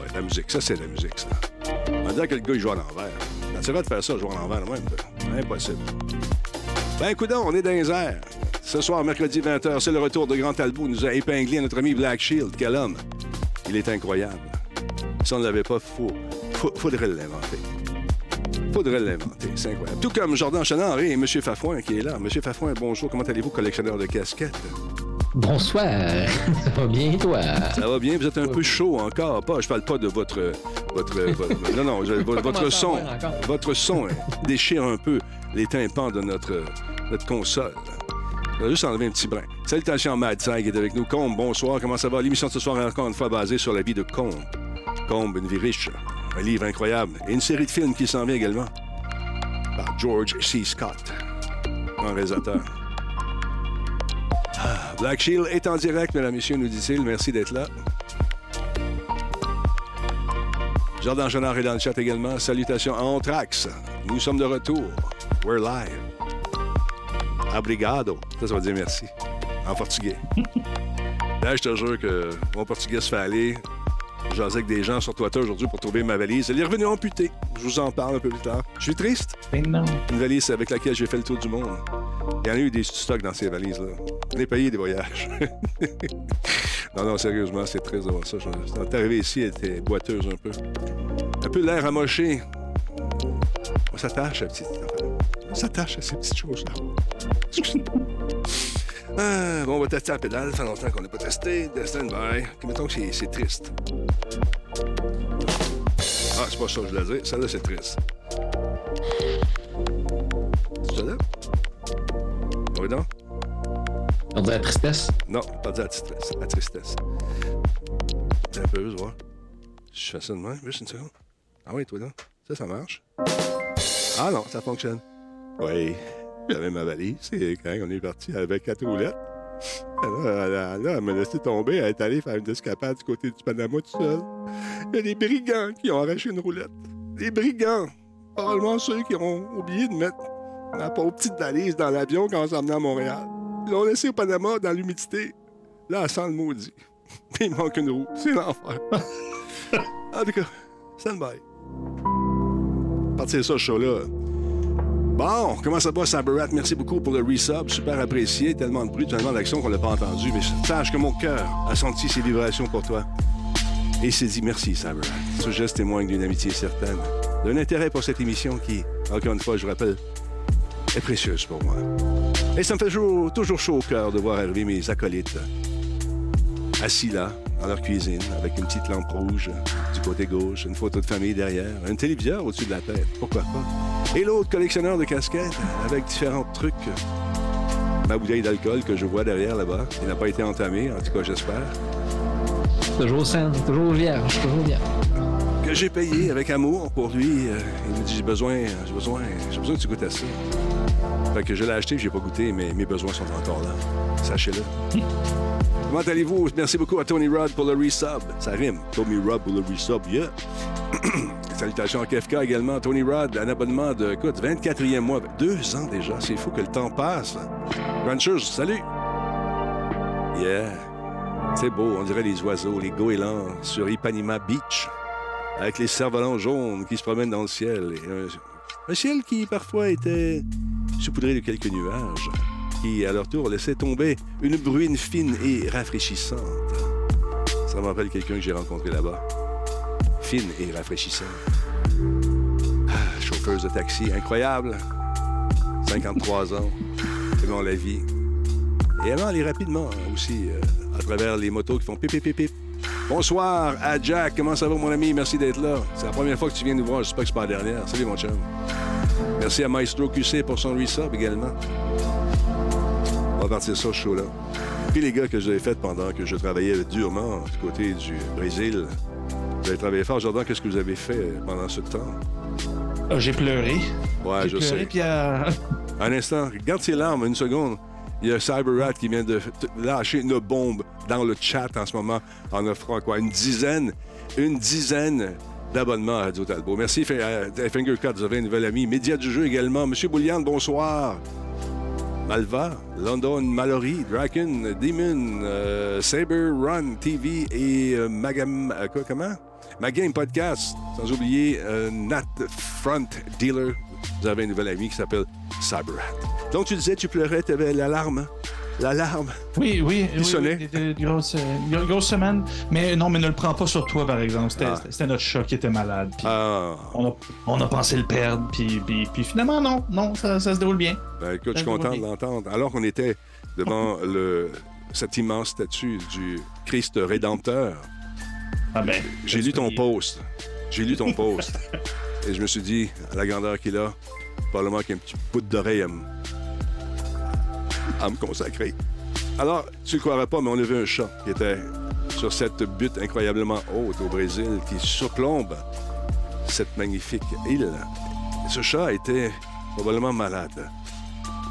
ouais, la musique, ça, c'est la musique, ça. On va dire que le gars, il joue à l'envers. Ça de faire ça, jouer à l'envers, même. Impossible. Ben, écoute, on est dans les airs. Ce soir, mercredi 20h, c'est le retour de Grand Talbot. nous a épinglé notre ami Black Shield. Quel homme! Il est incroyable. Si on ne l'avait pas, il faudrait l'inventer. Faudrait l'inventer, c'est incroyable. Tout comme Jordan Chenard et M. Fafouin qui est là. M. Fafouin, bonjour, comment allez-vous, collectionneur de casquettes? Bonsoir, ça va bien toi? Ça va bien, vous êtes un peu chaud encore. Pas, je parle pas de votre... votre, non, non, votre, son. Votre son déchire un peu les tympans de notre, notre console. On va juste enlever un petit brin. Salutations Mad qui est avec nous. Combe, bonsoir, comment ça va? L'émission de ce soir est encore une fois basée sur la vie de Combe. Combe, une vie riche, un livre incroyable et une série de films qui s'en vient également par George C. Scott, grand réalisateur. Black Shield est en direct, mesdames et messieurs, nous dit-il. Merci d'être là. Jordan Chenard est dans le chat également. Salutations à Anthrax. Nous sommes de retour. We're live. Obrigado. Ça, ça veut dire merci. En portugais. Là, je te jure que mon portugais se fait aller. J'en avec des gens sur Twitter aujourd'hui pour trouver ma valise. Elle est revenue amputée. Je vous en parle un peu plus tard. Je suis triste. Non. Une valise avec laquelle j'ai fait le tour du monde. Il y en a eu des stocks dans ces valises-là. On est payé des voyages. non, non, sérieusement, c'est très avoir ça. Quand t'es arrivé ici, elle était boiteuse un peu. Un peu l'air amoché. On s'attache à petite... On s'attache à ces petites choses-là. Ah, bon, on va tester la pédale. Ça fait longtemps qu'on n'a pas testé. Stand by. Mettons que c'est triste. Ah, c'est pas ça que je voulais dire. Celle-là, c'est triste. C'est ça là? Oui, non? On dit la tristesse? Non, pas dire la tristesse. La tristesse. Un peu, je vois. Je fais ça de même. Juste une seconde. Ah oui, toi là. Ça, ça marche. Ah non, ça fonctionne. Oui. J'avais ma valise. C'est quand on est parti avec quatre roulettes. Là, elle, m'a laissé tomber. Elle est allée faire une escapade du côté du Panama tout seul. Il y a des brigands qui ont arraché une roulette. Des brigands. Probablement ceux qui ont oublié de mettre ma pauvre petite valise dans l'avion quand on s'est à Montréal. Ils l'ont laissé au Panama dans l'humidité. Là, elle sent le maudit. Puis il manque une roue. C'est l'enfer. en tout cas, stand by. Partir ça, ce show-là. Bon, comment ça va, Cyberrat? Merci beaucoup pour le resub. Super apprécié. Tellement de bruit, tellement d'action qu'on l'a pas entendu. Mais sache que mon cœur a senti ces vibrations pour toi. Et s'est dit merci, Cyberrat. Ce geste témoigne d'une amitié certaine, d'un intérêt pour cette émission qui, encore une fois, je rappelle, est précieuse pour moi. Et ça me fait toujours, toujours chaud au cœur de voir arriver mes acolytes assis là, dans leur cuisine, avec une petite lampe rouge du côté gauche, une photo de famille derrière, un téléviseur au-dessus de la tête, pourquoi pas. Et l'autre collectionneur de casquettes avec différents trucs. Ma bouteille d'alcool que je vois derrière là-bas, qui n'a pas été entamée, en tout cas j'espère. Toujours sain, toujours vierge, toujours vierge. Que j'ai payé avec amour pour lui. Euh, il me dit j'ai besoin, j'ai besoin, j'ai besoin que tu goûtes à ça. Fait que je l'ai acheté, j'ai pas goûté, mais mes besoins sont encore là. Sachez-le. Comment allez-vous? Merci beaucoup à Tony Rod pour le resub. Ça rime. Tony Rod pour le resub, yeah. Salutations à KFK également. Tony Rod, un abonnement de, écoute, 24e mois. Deux ans déjà. C'est fou que le temps passe. Ranchers, salut. Yeah. C'est beau, on dirait les oiseaux, les goélands sur Ipanema Beach, avec les cerfs-volants jaunes qui se promènent dans le ciel. un, un ciel qui parfois était saupoudré de quelques nuages qui, à leur tour, laissaient tomber une bruine fine et rafraîchissante. Ça me rappelle quelqu'un que j'ai rencontré là-bas. Fine et rafraîchissante. Ah, chauffeuse de taxi, incroyable. 53 ans, selon la vie. Et elle aller rapidement aussi, euh, à travers les motos qui font pip, pip, pip, pip. Bonsoir à Jack. Comment ça va, mon ami? Merci d'être là. C'est la première fois que tu viens nous voir. J'espère que c'est pas la dernière. Salut, mon chum. Merci à Maestro QC pour son resub également va partir ça, ce show-là. Puis les gars que j'avais fait pendant que je travaillais durement du côté du Brésil, vous avez travaillé fort. Jordan, qu'est-ce que vous avez fait pendant ce temps? Ah, j'ai pleuré. Ouais, je sais. Puis, euh, Un instant, regarde ses larmes, une seconde. Il y a CyberRat qui vient de lâcher une bombe dans le chat en ce moment en offrant quoi? Une dizaine, une dizaine d'abonnements à Radio Talbot. Merci, euh, Fingercut, vous avez un nouvel ami. Média du jeu également. Monsieur Boulian, bonsoir. Malva, London Mallory, Draken, Demon, euh, Saber Run TV et euh, Magam. Euh, quoi, comment? Ma Game Podcast, sans oublier euh, Nat Front Dealer. Vous avez un nouvel ami qui s'appelle Cyberhat. Donc, tu disais, tu pleurais, tu avais l'alarme. L'alarme. Oui, oui. Il oui, sonnait? oui, de- de- de grosses, euh, de grosses semaines. Mais non, mais ne le prends pas sur toi, par exemple. C'était Ah. notre chat qui était malade. Ah, on, a, on a pensé le perdre. Puis, puis, puis finalement, non. Non, ça, ça se déroule bien. ben écoute, je suis content de l'entendre. Alors qu'on était devant le, cette immense statue du Christ Rédempteur, Ah ben. j'ai lu ton post. J'ai lu ton post. Et je me suis dit, à la grandeur qu'il a, probablement qu'un petit bout d'oreille à me, à me consacrer. Alors, tu ne croirais pas, mais on a vu un chat qui était sur cette butte incroyablement haute au Brésil qui surplombe cette magnifique île. Ce chat était probablement malade.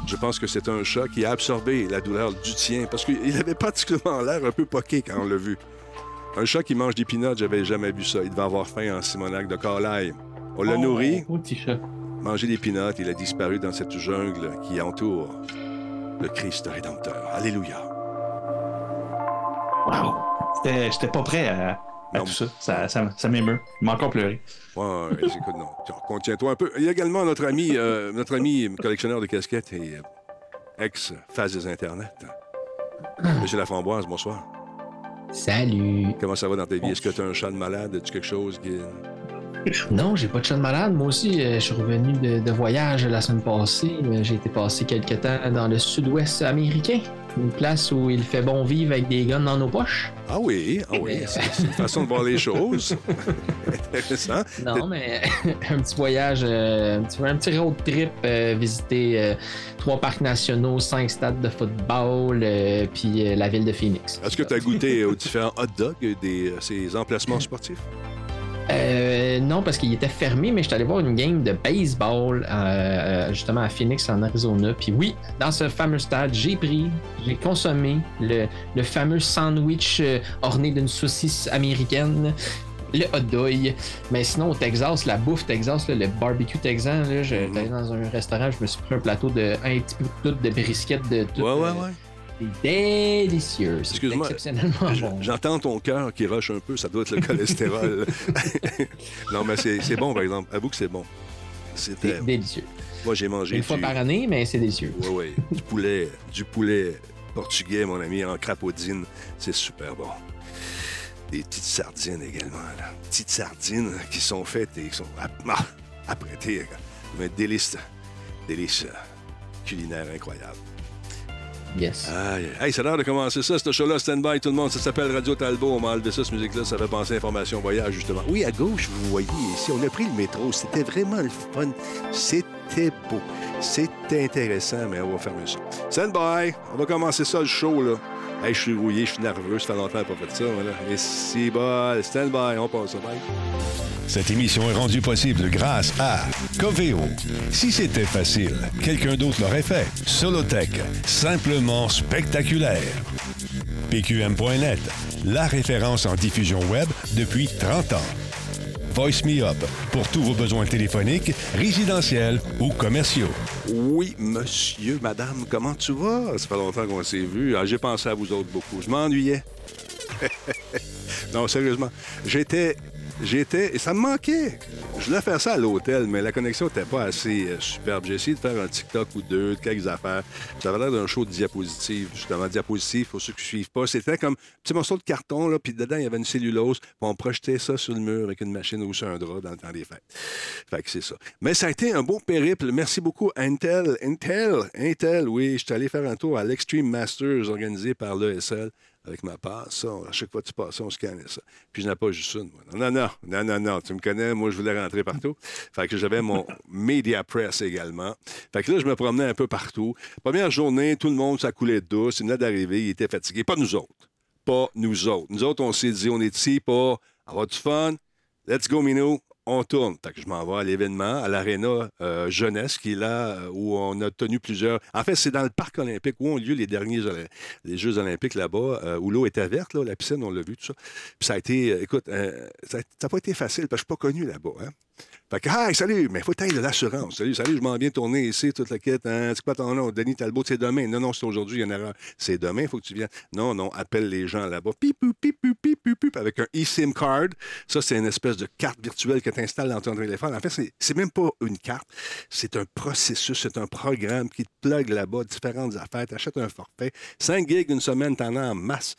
Je pense que c'est un chat qui a absorbé la douleur du tien parce qu'il avait particulièrement l'air un peu poqué quand on l'a vu. Un chat qui mange des peanuts, j'avais jamais vu ça. Il devait avoir faim en Simonac de Carlisle. On l'a Oh, nourri, oh, petit chat. mangé des peanuts, il a disparu dans cette jungle qui entoure le Christ Rédempteur. Alléluia. Wow. J'étais pas prêt à, tout ça. Ça, ça, ça m'émeut. Il m'a encore pleuré. Ouais, ouais, écoute, non. Tiens, Contiens-toi un peu. Il y a également notre ami, euh, notre ami collectionneur de casquettes et euh, ex-phase des Internet. Monsieur Laframboise, bonsoir. Salut. Comment ça va dans ta vie? Est-ce que tu as un chat de malade? As-tu quelque chose qui... Non, j'ai pas de chat de malade. Moi aussi, euh, je suis revenu de, de voyage la semaine passée. Euh, J'ai été passé quelque temps dans le sud-ouest américain. Une place où il fait bon vivre avec des guns dans nos poches. Ah oui, ah oui, c'est une façon de voir les choses. Intéressant. Non, mais un petit voyage, euh, un, petit, un petit road trip, euh, visiter euh, trois parcs nationaux, cinq stades de football, euh, puis la ville de Phoenix. Est-ce que tu as goûté aux différents hot dogs euh, ces emplacements sportifs? Euh, non, parce qu'il était fermé, mais j'étais allé voir une game de baseball euh, euh, justement à Phoenix, en Arizona. Puis oui, dans ce fameux stade, j'ai pris, j'ai consommé le, le fameux sandwich euh, orné d'une saucisse américaine. Le hot dog. Mais sinon, au Texas, la bouffe Texas, là, le barbecue texan, là, j'étais Mhm. dans un restaurant, je me suis pris un plateau de un petit peu de de brisket de tout. Ouais, ouais, euh, ouais. C'est délicieux. Excuse-moi, bon. J'entends ton cœur qui rush un peu, ça doit être le cholestérol. non, mais c'est bon, par exemple. Avoue que c'est bon. C'était. C'est délicieux. Moi, j'ai mangé Une du... fois par année, mais c'est délicieux. Ouais, ouais. Du poulet, du poulet portugais, mon ami, en crapaudine. C'est super bon. Des petites sardines également, là. Petites sardines qui sont faites et qui sont ah, apprêtées. Mais délice. Délice. Culinaire incroyable. Yes. Aïe, aïe, c'est l'heure de commencer ça, ce show-là, stand-by, tout le monde. Ça s'appelle Radio Talbot. On m'a enlevé ça, cette musique-là. Ça fait penser à Information Voyage, justement. Oui, à gauche, vous voyez ici, on a pris le métro. C'était vraiment le fun. C'était beau. C'était intéressant, mais on va fermer ça. Stand-by. On va commencer ça, le show, là. Je suis rouillé, je suis nerveux. Ça fait longtemps que j'ai pas fait ça, voilà. Et c'est bon. Stand-by. On passe ça, bye. Cette émission est rendue possible grâce à Coveo. Si c'était facile, quelqu'un d'autre l'aurait fait. Solotech, simplement spectaculaire. PQM.net, la référence en diffusion web depuis 30 ans. Voice Me Up, pour tous vos besoins téléphoniques, résidentiels ou commerciaux. Oui, monsieur, madame, comment tu vas? Ça fait longtemps qu'on s'est vu. Ah, J'ai pensé à vous autres beaucoup. Je m'ennuyais. non, sérieusement. J'étais. J'étais. Et ça me manquait. Je voulais faire ça à l'hôtel, mais la connexion n'était pas assez euh, superbe. J'ai essayé de faire un TikTok ou deux, de quelques affaires. Ça avait l'air d'un show de diapositives, justement. Diapositives, pour ceux qui ne suivent pas. C'était comme un petit morceau de carton, là, puis dedans, il y avait une cellulose. Puis on projetait ça sur le mur avec une machine ou sur un drap dans le temps des fêtes. Fait que c'est ça. Mais ça a été un beau périple. Merci beaucoup, Intel. Intel, Intel, oui. Je suis allé faire un tour à l'Extreme Masters organisé par l'ESL avec ma passe. Ça, à chaque fois que tu passais, on scannait ça. Puis je n'ai pas juste une. moi. Non, non, non, non, non, non. Tu me connais, moi, je voulais rentrer partout. Fait que j'avais mon Media Press également. Fait que là, je me promenais un peu partout. Première journée, tout le monde, ça coulait douce. Il venait d'arriver, il était fatigué. Pas nous autres. Pas nous autres. Nous autres, on s'est dit, on est ici pour avoir du fun. Let's go, Minou. On tourne. Je m'en vais à l'événement, à l'aréna euh, jeunesse, qui est là, euh, où on a tenu plusieurs. En fait, c'est dans le parc olympique où ont lieu les derniers Jeux olympiques là-bas, euh, où l'eau était verte, là, la piscine, on l'a vu, tout ça. Puis ça a été, euh, écoute, ça n'a pas été facile, parce que je suis pas connu là-bas. Hein? Fait que, ah, salut, mais faut que de l'assurance. Salut, salut, je m'en viens tourner ici, toute la quête. Hein, c'est quoi ton nom? Denis Talbot, c'est demain. Non, non, c'est aujourd'hui, il y a une erreur. C'est demain, il faut que tu viennes. Non, non, appelle les gens là-bas. Pip, pip, pip, pip, pip, avec un eSIM card. Ça, c'est une espèce de carte virtuelle que tu installes dans ton téléphone. En fait, c'est, c'est même pas une carte. C'est un processus, c'est un programme qui te plug là-bas différentes affaires. Tu achètes un forfait. 5 gigs une semaine, t'en as en masse.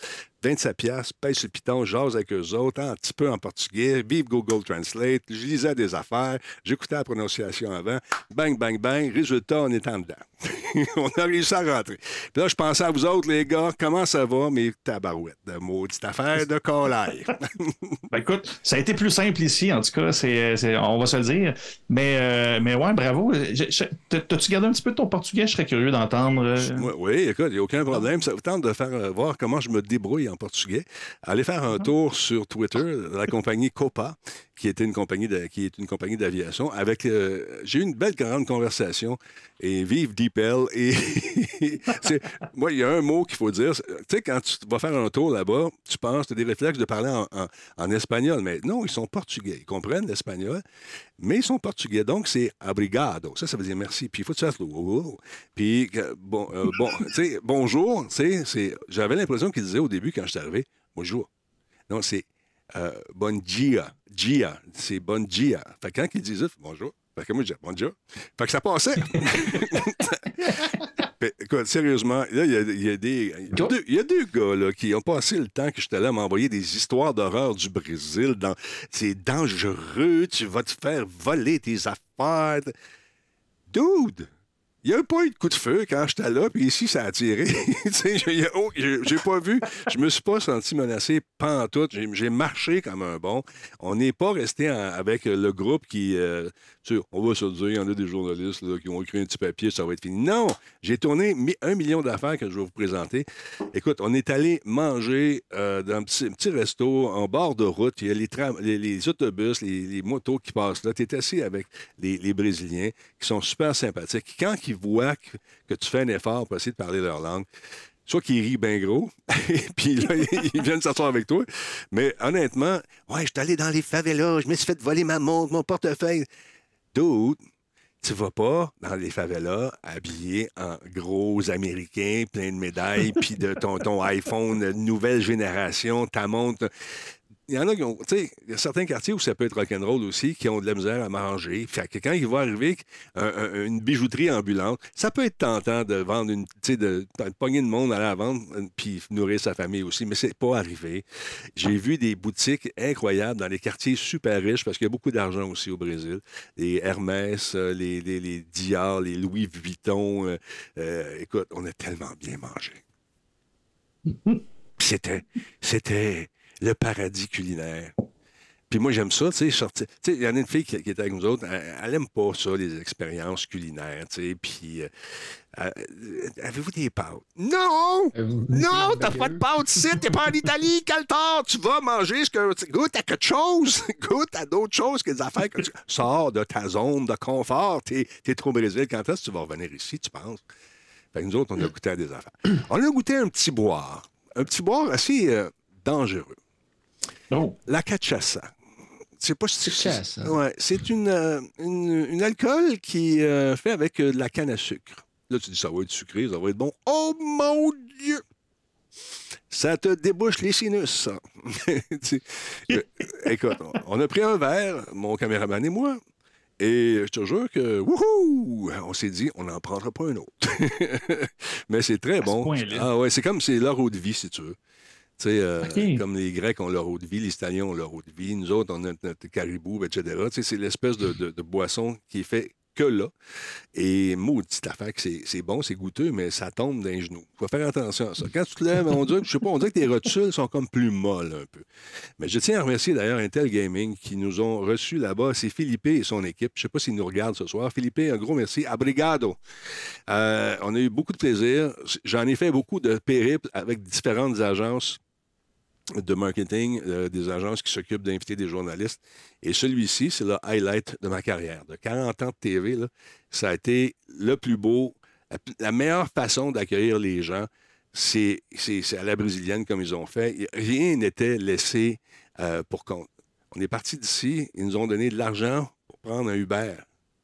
27 pièces, paye sur le piton, jase avec eux autres, un petit peu en portugais, vive Google Translate, je lisais des affaires, j'écoutais la prononciation avant, bang, bang, bang, résultat, on est en dedans. on a réussi à rentrer. Puis là, je pensais à vous autres, les gars, comment ça va, mes tabarouettes de maudite affaire de colaire. ben écoute, ça a été plus simple ici, en tout cas, c'est, on va se le dire. Mais, euh, mais ouais, bravo. T'as-tu gardé un petit peu de ton portugais? Je serais curieux d'entendre. Euh. Oui, écoute, il n'y a aucun problème. Ça vous tente de faire euh, voir comment je me débrouille en portugais. Allez faire un tour sur Twitter, la compagnie Copa, qui était une compagnie qui est une compagnie d'aviation. Avec, euh, j'ai eu une belle grande conversation et vive DeepL. Et moi, il y a un mot qu'il faut dire. Tu sais, quand tu vas faire un tour là-bas, tu penses, tu as des réflexes de parler en, espagnol, mais non, ils sont portugais. Ils comprennent l'espagnol, mais ils sont portugais. Donc, c'est abrigado. Ça, ça veut dire merci. Puis il faut que tu fasses le Puis, bon, euh, bon bonjour. J'avais l'impression qu'il disait au début quand je suis arrivé, bonjour. Non, c'est euh, bon dia. Gia, c'est bon dia. Fait que quand ils disent bonjour, fait que moi je dis bonjour. Fait que ça passait. écoute, sérieusement, là, il y a, y a, des. Il y a deux gars là, qui ont passé le temps que j'étais là à m'envoyer des histoires d'horreur du Brésil. Dans... C'est dangereux, tu vas te faire voler tes affaires. Dude! Il n'y a pas eu de coup de feu quand j'étais là, puis ici, ça a tiré. oh, j'ai pas vu, je me suis pas senti menacé pantoute. J'ai marché comme un bon. On n'est pas resté avec le groupe qui, euh, on va se dire, il y en a des journalistes qui ont écrit un petit papier, ça va être fini. Non! J'ai tourné un million d'affaires que je vais vous présenter. Écoute, on est allé manger euh, dans un petit, resto en bord de route. Il y a les, les, autobus, les, motos qui passent là. Tu es assis avec les, Brésiliens qui sont super sympathiques. Quand ils voient que, tu fais un effort pour essayer de parler leur langue, soit qu'ils rient bien gros, puis là, ils viennent s'asseoir avec toi. Mais honnêtement, ouais, je suis allé dans les favelas, je me suis fait voler ma montre, mon portefeuille. Dude, tu vas pas dans les favelas habillé en gros Américains, plein de médailles, puis de ton iPhone nouvelle génération, ta montre il y en a qui ont, tu sais, il y a certains quartiers où ça peut être rock'n'roll aussi, qui ont de la misère à manger. Fait que quand il va arriver une bijouterie ambulante, ça peut être tentant de vendre une, tu sais, de, de pogner de monde à la vente, euh, puis nourrir sa famille aussi, mais c'est pas arrivé. J'ai vu des boutiques incroyables dans les quartiers super riches, parce qu'il y a beaucoup d'argent aussi au Brésil. Les Hermès, euh, les, les, les Dior, les Louis Vuitton. Euh, écoute, on a tellement bien mangé. C'était, c'était le paradis culinaire. Puis moi, j'aime ça, tu sais, Tu sais, il y en a une fille qui, qui, était avec nous autres, elle, n'aime pas ça, les expériences culinaires, tu sais, puis... Euh, euh, avez-vous des pâtes? Non! Euh, non, t'as pas de pâtes ici, t'es pas en Italie, Caltar! Tu vas manger ce que... Goûte à quelque chose! Goûte à d'autres choses que des affaires que tu... Sors de ta zone de confort, t'es es trop Brésil. Quand est-ce que tu vas revenir ici, tu penses? Fait que nous autres, on a goûté à des affaires. On a goûté un petit boire. Un petit boire assez dangereux. Oh. La cachaça. C'est pas ouais, c'est une, euh, une, une, alcool qui euh, fait avec euh, de la canne à sucre. Là, tu dis, ça va être sucré, ça va être bon. Oh mon Dieu! Ça te débouche les sinus, ça. écoute, on a pris un verre, mon caméraman et moi, et je te jure que, wouhou! On s'est dit, on n'en prendra pas un autre. Mais c'est très bon. Ah ouais, c'est comme c'est leur eau de vie, si tu veux. Euh, comme les Grecs ont leur eau de vie, les Italiens ont leur eau de vie, nous autres, on a notre caribou, etc. C'est l'espèce de, boisson qui est fait que là. Et maudite affaire que c'est bon, c'est goûteux, mais ça tombe d'un genou. Il faut faire attention à ça. Quand tu te lèves, on dirait, je sais pas, on dirait que tes rotules sont comme plus molles un peu. Mais je tiens à remercier d'ailleurs Intel Gaming qui nous ont reçus là-bas. C'est Philippe et son équipe. Je sais pas s'ils nous regardent ce soir. Philippe, un gros merci. Abrigado. Euh, on a eu beaucoup de plaisir. J'en ai fait beaucoup de périples avec différentes agences de marketing euh, des agences qui s'occupent d'inviter des journalistes. Et celui-ci, c'est le highlight de ma carrière. De 40 ans de TV, ça a été le plus beau, la, meilleure façon d'accueillir les gens. C'est à la brésilienne comme ils ont fait. Rien n'était laissé euh, pour compte. On est parti d'ici, ils nous ont donné de l'argent prendre un Uber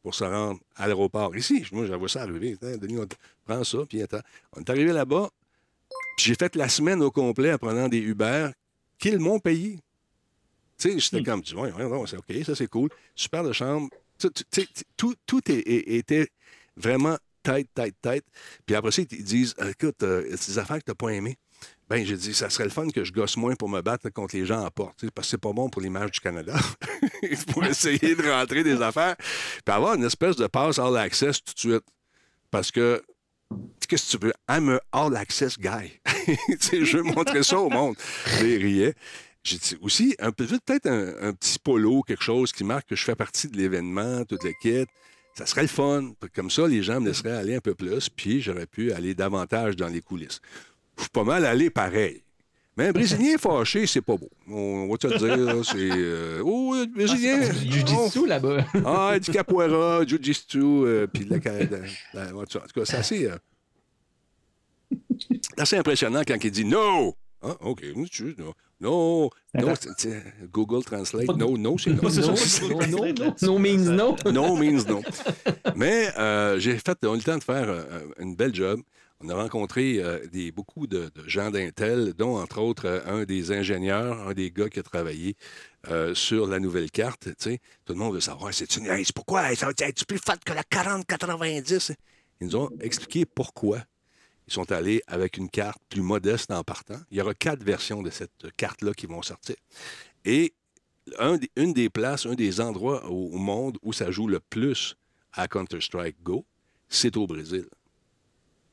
pour se rendre à l'aéroport. Ici, moi, j'avais ça arriver. Hein, Denis, on prend ça, puis attends. On est arrivé là-bas, j'ai fait la semaine au complet en prenant des Uber qu'ils m'ont payé. Tu sais, j'étais comme, ouais, ouais, ouais, c'est OK, ça c'est cool. Super de chambre. Tout, tout était vraiment tête, tête, tête. Puis après ça, ils disent, écoute, euh, des affaires que tu n'as pas aimées. Ben, j'ai dit, ça serait le fun que je gosse moins pour me battre contre les gens à porte, parce que c'est pas bon pour l'image du Canada. pour essayer de rentrer des affaires, puis avoir une espèce de pass all access tout de suite. Parce que, qu'est-ce que tu veux? I'm a all access guy. Je veux montrer ça au monde. Il riait. J'ai dit aussi, un peu, peut-être un, un petit polo, quelque chose qui marque que je fais partie de l'événement, toute le kit. Ça serait le fun. Comme ça, les gens me laisseraient aller un peu plus, puis j'aurais pu aller davantage dans les coulisses. Je suis pas mal allé pareil. Mais un Brésilien fâché, c'est pas beau. On va te le dire, c'est... euh, Oh, un Brésilien... Du jiu-jitsu là-bas. Ah, du capoeira, du jiu-jitsu, euh, puis de la, la- la- en tout cas, c'est assez, euh, assez impressionnant quand il dit no. Ah, OK. tu- No, no, no, c'est- c'est- Google Translate. No, no, c'est no. c'est No, ça. No, no, no, no means no. no means no. Mais euh, j'ai fait, on a eu le temps de faire euh, une belle job. On a rencontré euh, des, beaucoup de, de gens d'Intel, dont entre autres euh, un des ingénieurs, un des gars qui a travaillé euh, sur la nouvelle carte. tu sais. Tout le monde veut savoir, c'est une c'est pourquoi hey, ça va être plus fat que la 4090. Ils nous ont expliqué pourquoi. Ils sont allés avec une carte plus modeste en partant. Il y aura quatre versions de cette carte-là qui vont sortir. Et un une des places, un des endroits au, au monde où ça joue le plus à Counter-Strike Go, c'est au Brésil.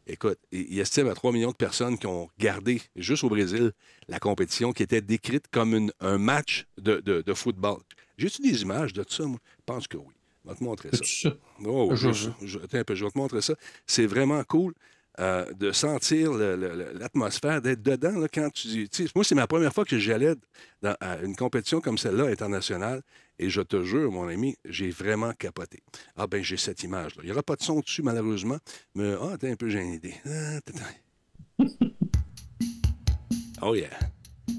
Écoute, il estime à 3 millions de personnes qui ont regardé, juste au Brésil, la compétition qui était décrite comme une- un match de, de- de football. J'ai-tu des images de ça, moi? Je pense que oui. Je vais te montrer ça. Ça? Oh, Je- je, je- attends un peu, je vais te montrer ça. C'est vraiment cool euh, de sentir l'atmosphère, d'être dedans là, quand tu Moi, c'est ma première fois que j'allais dans- à une compétition comme celle-là, internationale, et je te jure, mon ami, j'ai vraiment capoté. Ah, ben, j'ai cette image-là. Il n'y aura pas de son dessus, malheureusement, mais ah, attends un peu, j'ai une idée. Ah. Oh, yeah.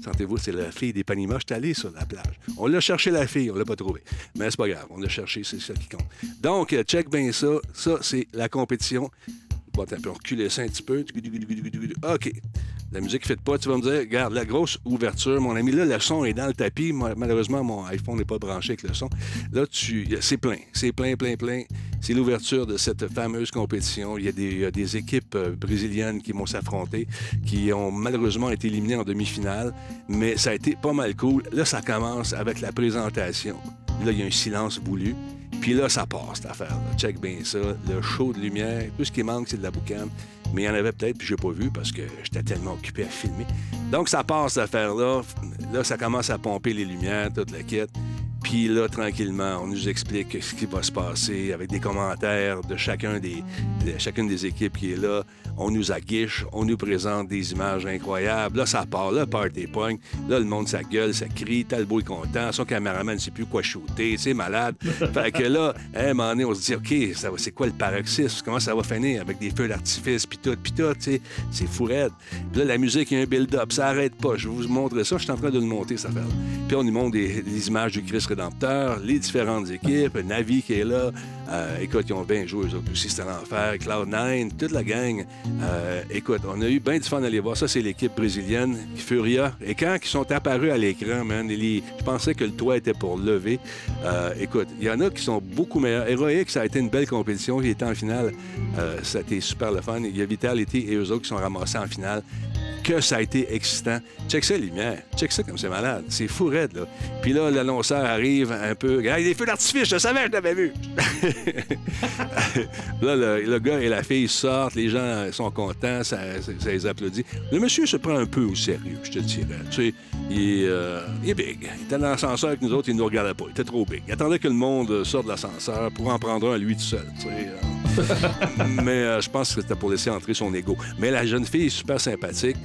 Sentez-vous, c'est la fille des Panima. Je suis allé sur la plage. On l'a cherché, la fille, on l'a pas trouvée. Mais c'est pas grave, on l'a cherché, c'est ça qui compte. Donc, check bien ça. Ça, c'est la compétition. Attends, un peu, reculer ça un petit peu. OK. La musique ne fait pas. Tu vas me dire, regarde, la grosse ouverture, mon ami, là, le son est dans le tapis. Malheureusement, mon iPhone n'est pas branché avec le son. Là, tu, c'est plein. C'est plein, plein, plein. C'est l'ouverture de cette fameuse compétition. Il y a des, des équipes euh, brésiliennes qui vont s'affronter, qui ont malheureusement été éliminées en demi-finale, mais ça a été pas mal cool. Là, ça commence avec la présentation. Là, il y a un silence voulu. Puis là, ça passe, cette affaire-là. Check bien ça. Le show de lumière. Tout ce qui manque, c'est de la boucane. Mais il y en avait peut-être, puis je n'ai pas vu parce que j'étais tellement occupé à filmer. Donc, ça passe, cette affaire-là. Là, ça commence à pomper les lumières, toute la quête. Puis là, tranquillement, on nous explique ce qui va se passer avec des commentaires de chacun des, de chacune des équipes qui est là. On nous aguiche, on nous présente des images incroyables. Là, ça part, là, party point. Là, le monde, ça gueule, ça crie. Talbot est content. Son caméraman ne sait plus quoi shooter. C'est malade. fait que là, à un moment donné, on se dit, OK, ça c'est quoi le paroxysme? Comment ça va finir avec des feux d'artifice, puis tout, puis tout, tu sais? C'est fou raide. Puis là, la musique, il y a un build-up. Ça arrête pas. Je vais vous montrer ça. Je suis en train de le monter, ça fait. Puis on nous montre des, des images du Christ Les différentes équipes, Navi qui est là. Euh, écoute, ils ont bien joué, eux autres aussi, c'était l'enfer. Cloud9, toute la gang. Euh, écoute, on a eu bien du fun à aller voir. Ça, c'est l'équipe brésilienne, Furia. Et quand ils sont apparus à l'écran, man, je pensais que le toit était pour lever. Euh, écoute, il y en a qui sont beaucoup meilleurs. Héroïque, ça a été une belle compétition. Il était en finale. Ça a été super le fun. Il y a Vitality et eux autres qui sont ramassés en finale. Que ça a été excitant. Check ça, les lumières. Check ça comme c'est malade. C'est fou là. Puis là, l'annonceur arrive un peu. Hey, des feux d'artifice, je savais, je l'avais vu. là, le, le gars et la fille sortent, les gens sont contents, ça, ça- les applaudit. Le monsieur se prend un peu au sérieux, je te dirais. Tu sais, il est, euh, il est big. Il était dans l'ascenseur avec nous autres, il ne nous regardait pas. Il était trop big. Il attendait que le monde sorte de l'ascenseur pour en prendre un lui tout seul. tu sais, euh. Mais euh, je pense que c'était pour laisser entrer son ego. Mais la jeune fille est super sympathique.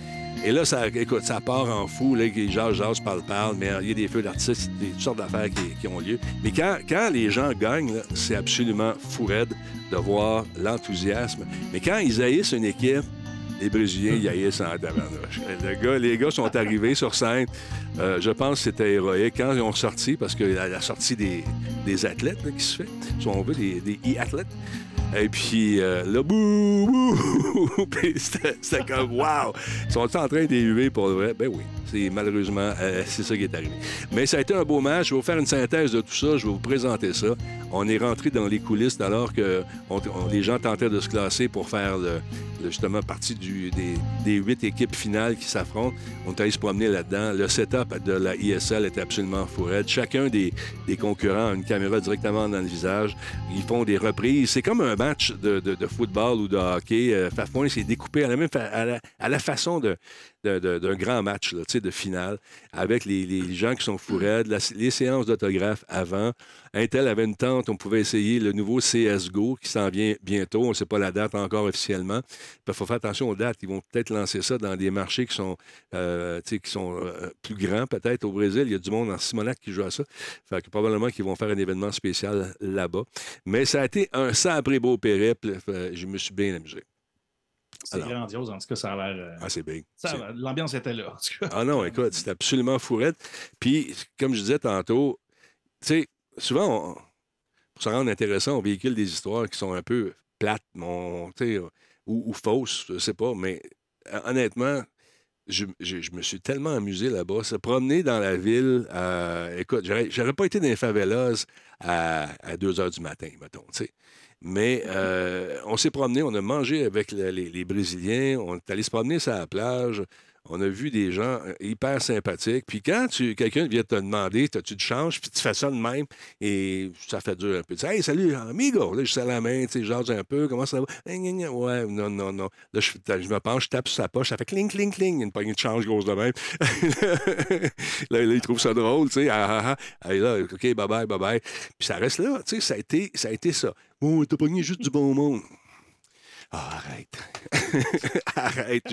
Et là, ça, écoute, ça part en fou. Là, ils jasent, jasent, parlent, parlent. Mais il y a des feux d'artistes, des toutes sortes d'affaires qui, ont lieu. Mais quand, quand les gens gagnent, c'est absolument fou raide de voir l'enthousiasme. Mais quand ils haïssent une équipe, Les Brésiliens, ils haïssent en tabarnouche. Le gars, les gars sont arrivés sur scène. Euh, je pense que c'était héroïque quand ils ont sorti, parce que la, la sortie des, des athlètes qui se fait, si on veut, des e-athlètes. Et puis euh, là, bouh, bouh, c'était comme, wow! Ils sont en train d'élever pour le vrai? Ben oui. C'est malheureusement, euh, c'est ça qui est arrivé. Mais ça a été un beau match. Je vais vous faire une synthèse de tout ça. Je vais vous présenter ça. On est rentré dans les coulisses alors que les gens tentaient de se classer pour faire justement partie des, huit équipes finales qui s'affrontent. On est allé se promener là-dedans. Le setup de la ISL était absolument fou raide. Chacun des, des concurrents a une caméra directement dans le visage. Ils font des reprises. C'est comme un match de, football ou de hockey. Euh, Fafouin, c'est découpé à la, même à la, façon de- d'un grand match, de finale, avec les, gens qui sont fou raides, la- les séances d'autographes avant. Intel avait une tente, on pouvait essayer le nouveau CSGO qui s'en vient bientôt. On ne sait pas la date encore officiellement. Il faut faire attention aux dates. Ils vont peut-être lancer ça dans des marchés qui sont, euh, qui sont euh, plus grands, peut-être au Brésil. Il y a du monde en Simonac qui joue à ça. Fait que probablement qu'ils vont faire un événement spécial là-bas. Mais ça a été un sabré beau périple. Je me suis bien amusé. C'est grandiose, en tout cas, ça a l'air. euh, Ah, c'est big. C'est- L'ambiance était là, en tout cas. Ah non, écoute, c'était absolument fourrette. Puis, comme je disais tantôt, tu sais, souvent, on- pour se rendre intéressant, on véhicule des histoires qui sont un peu plates, mon, ou, ou fausses, je sais pas, mais euh, honnêtement, je, je- je me suis tellement amusé là-bas. Se promener dans la ville, euh, écoute, j'aurais pas été dans les favelas à, à 2 heures du matin, mettons, tu sais. Mais euh, on s'est promené, on a mangé avec le- les, les Brésiliens, on est allé se promener sur la plage, on a vu des gens euh, hyper sympathiques. Puis quand quelqu'un vient te demander, as-tu de change, puis tu fais ça de même, et ça fait dur un peu. Tu dis, hey, salut, amigo. Là, je serre la main, tu sais, j'ose un peu, comment ça va? Ouais, non, non, non. Là, je, me penche, je tape sur sa poche, ça fait cling, cling, cling. Une poignée de change grosse de même. là, il trouve ça drôle, tu sais. Ah, ah, ah. Là, OK, bye bye, bye bye. Puis ça reste là, tu sais, ça a été ça. A été ça. Bon, t'as pogné juste du bon monde. Ah, arrête. arrête.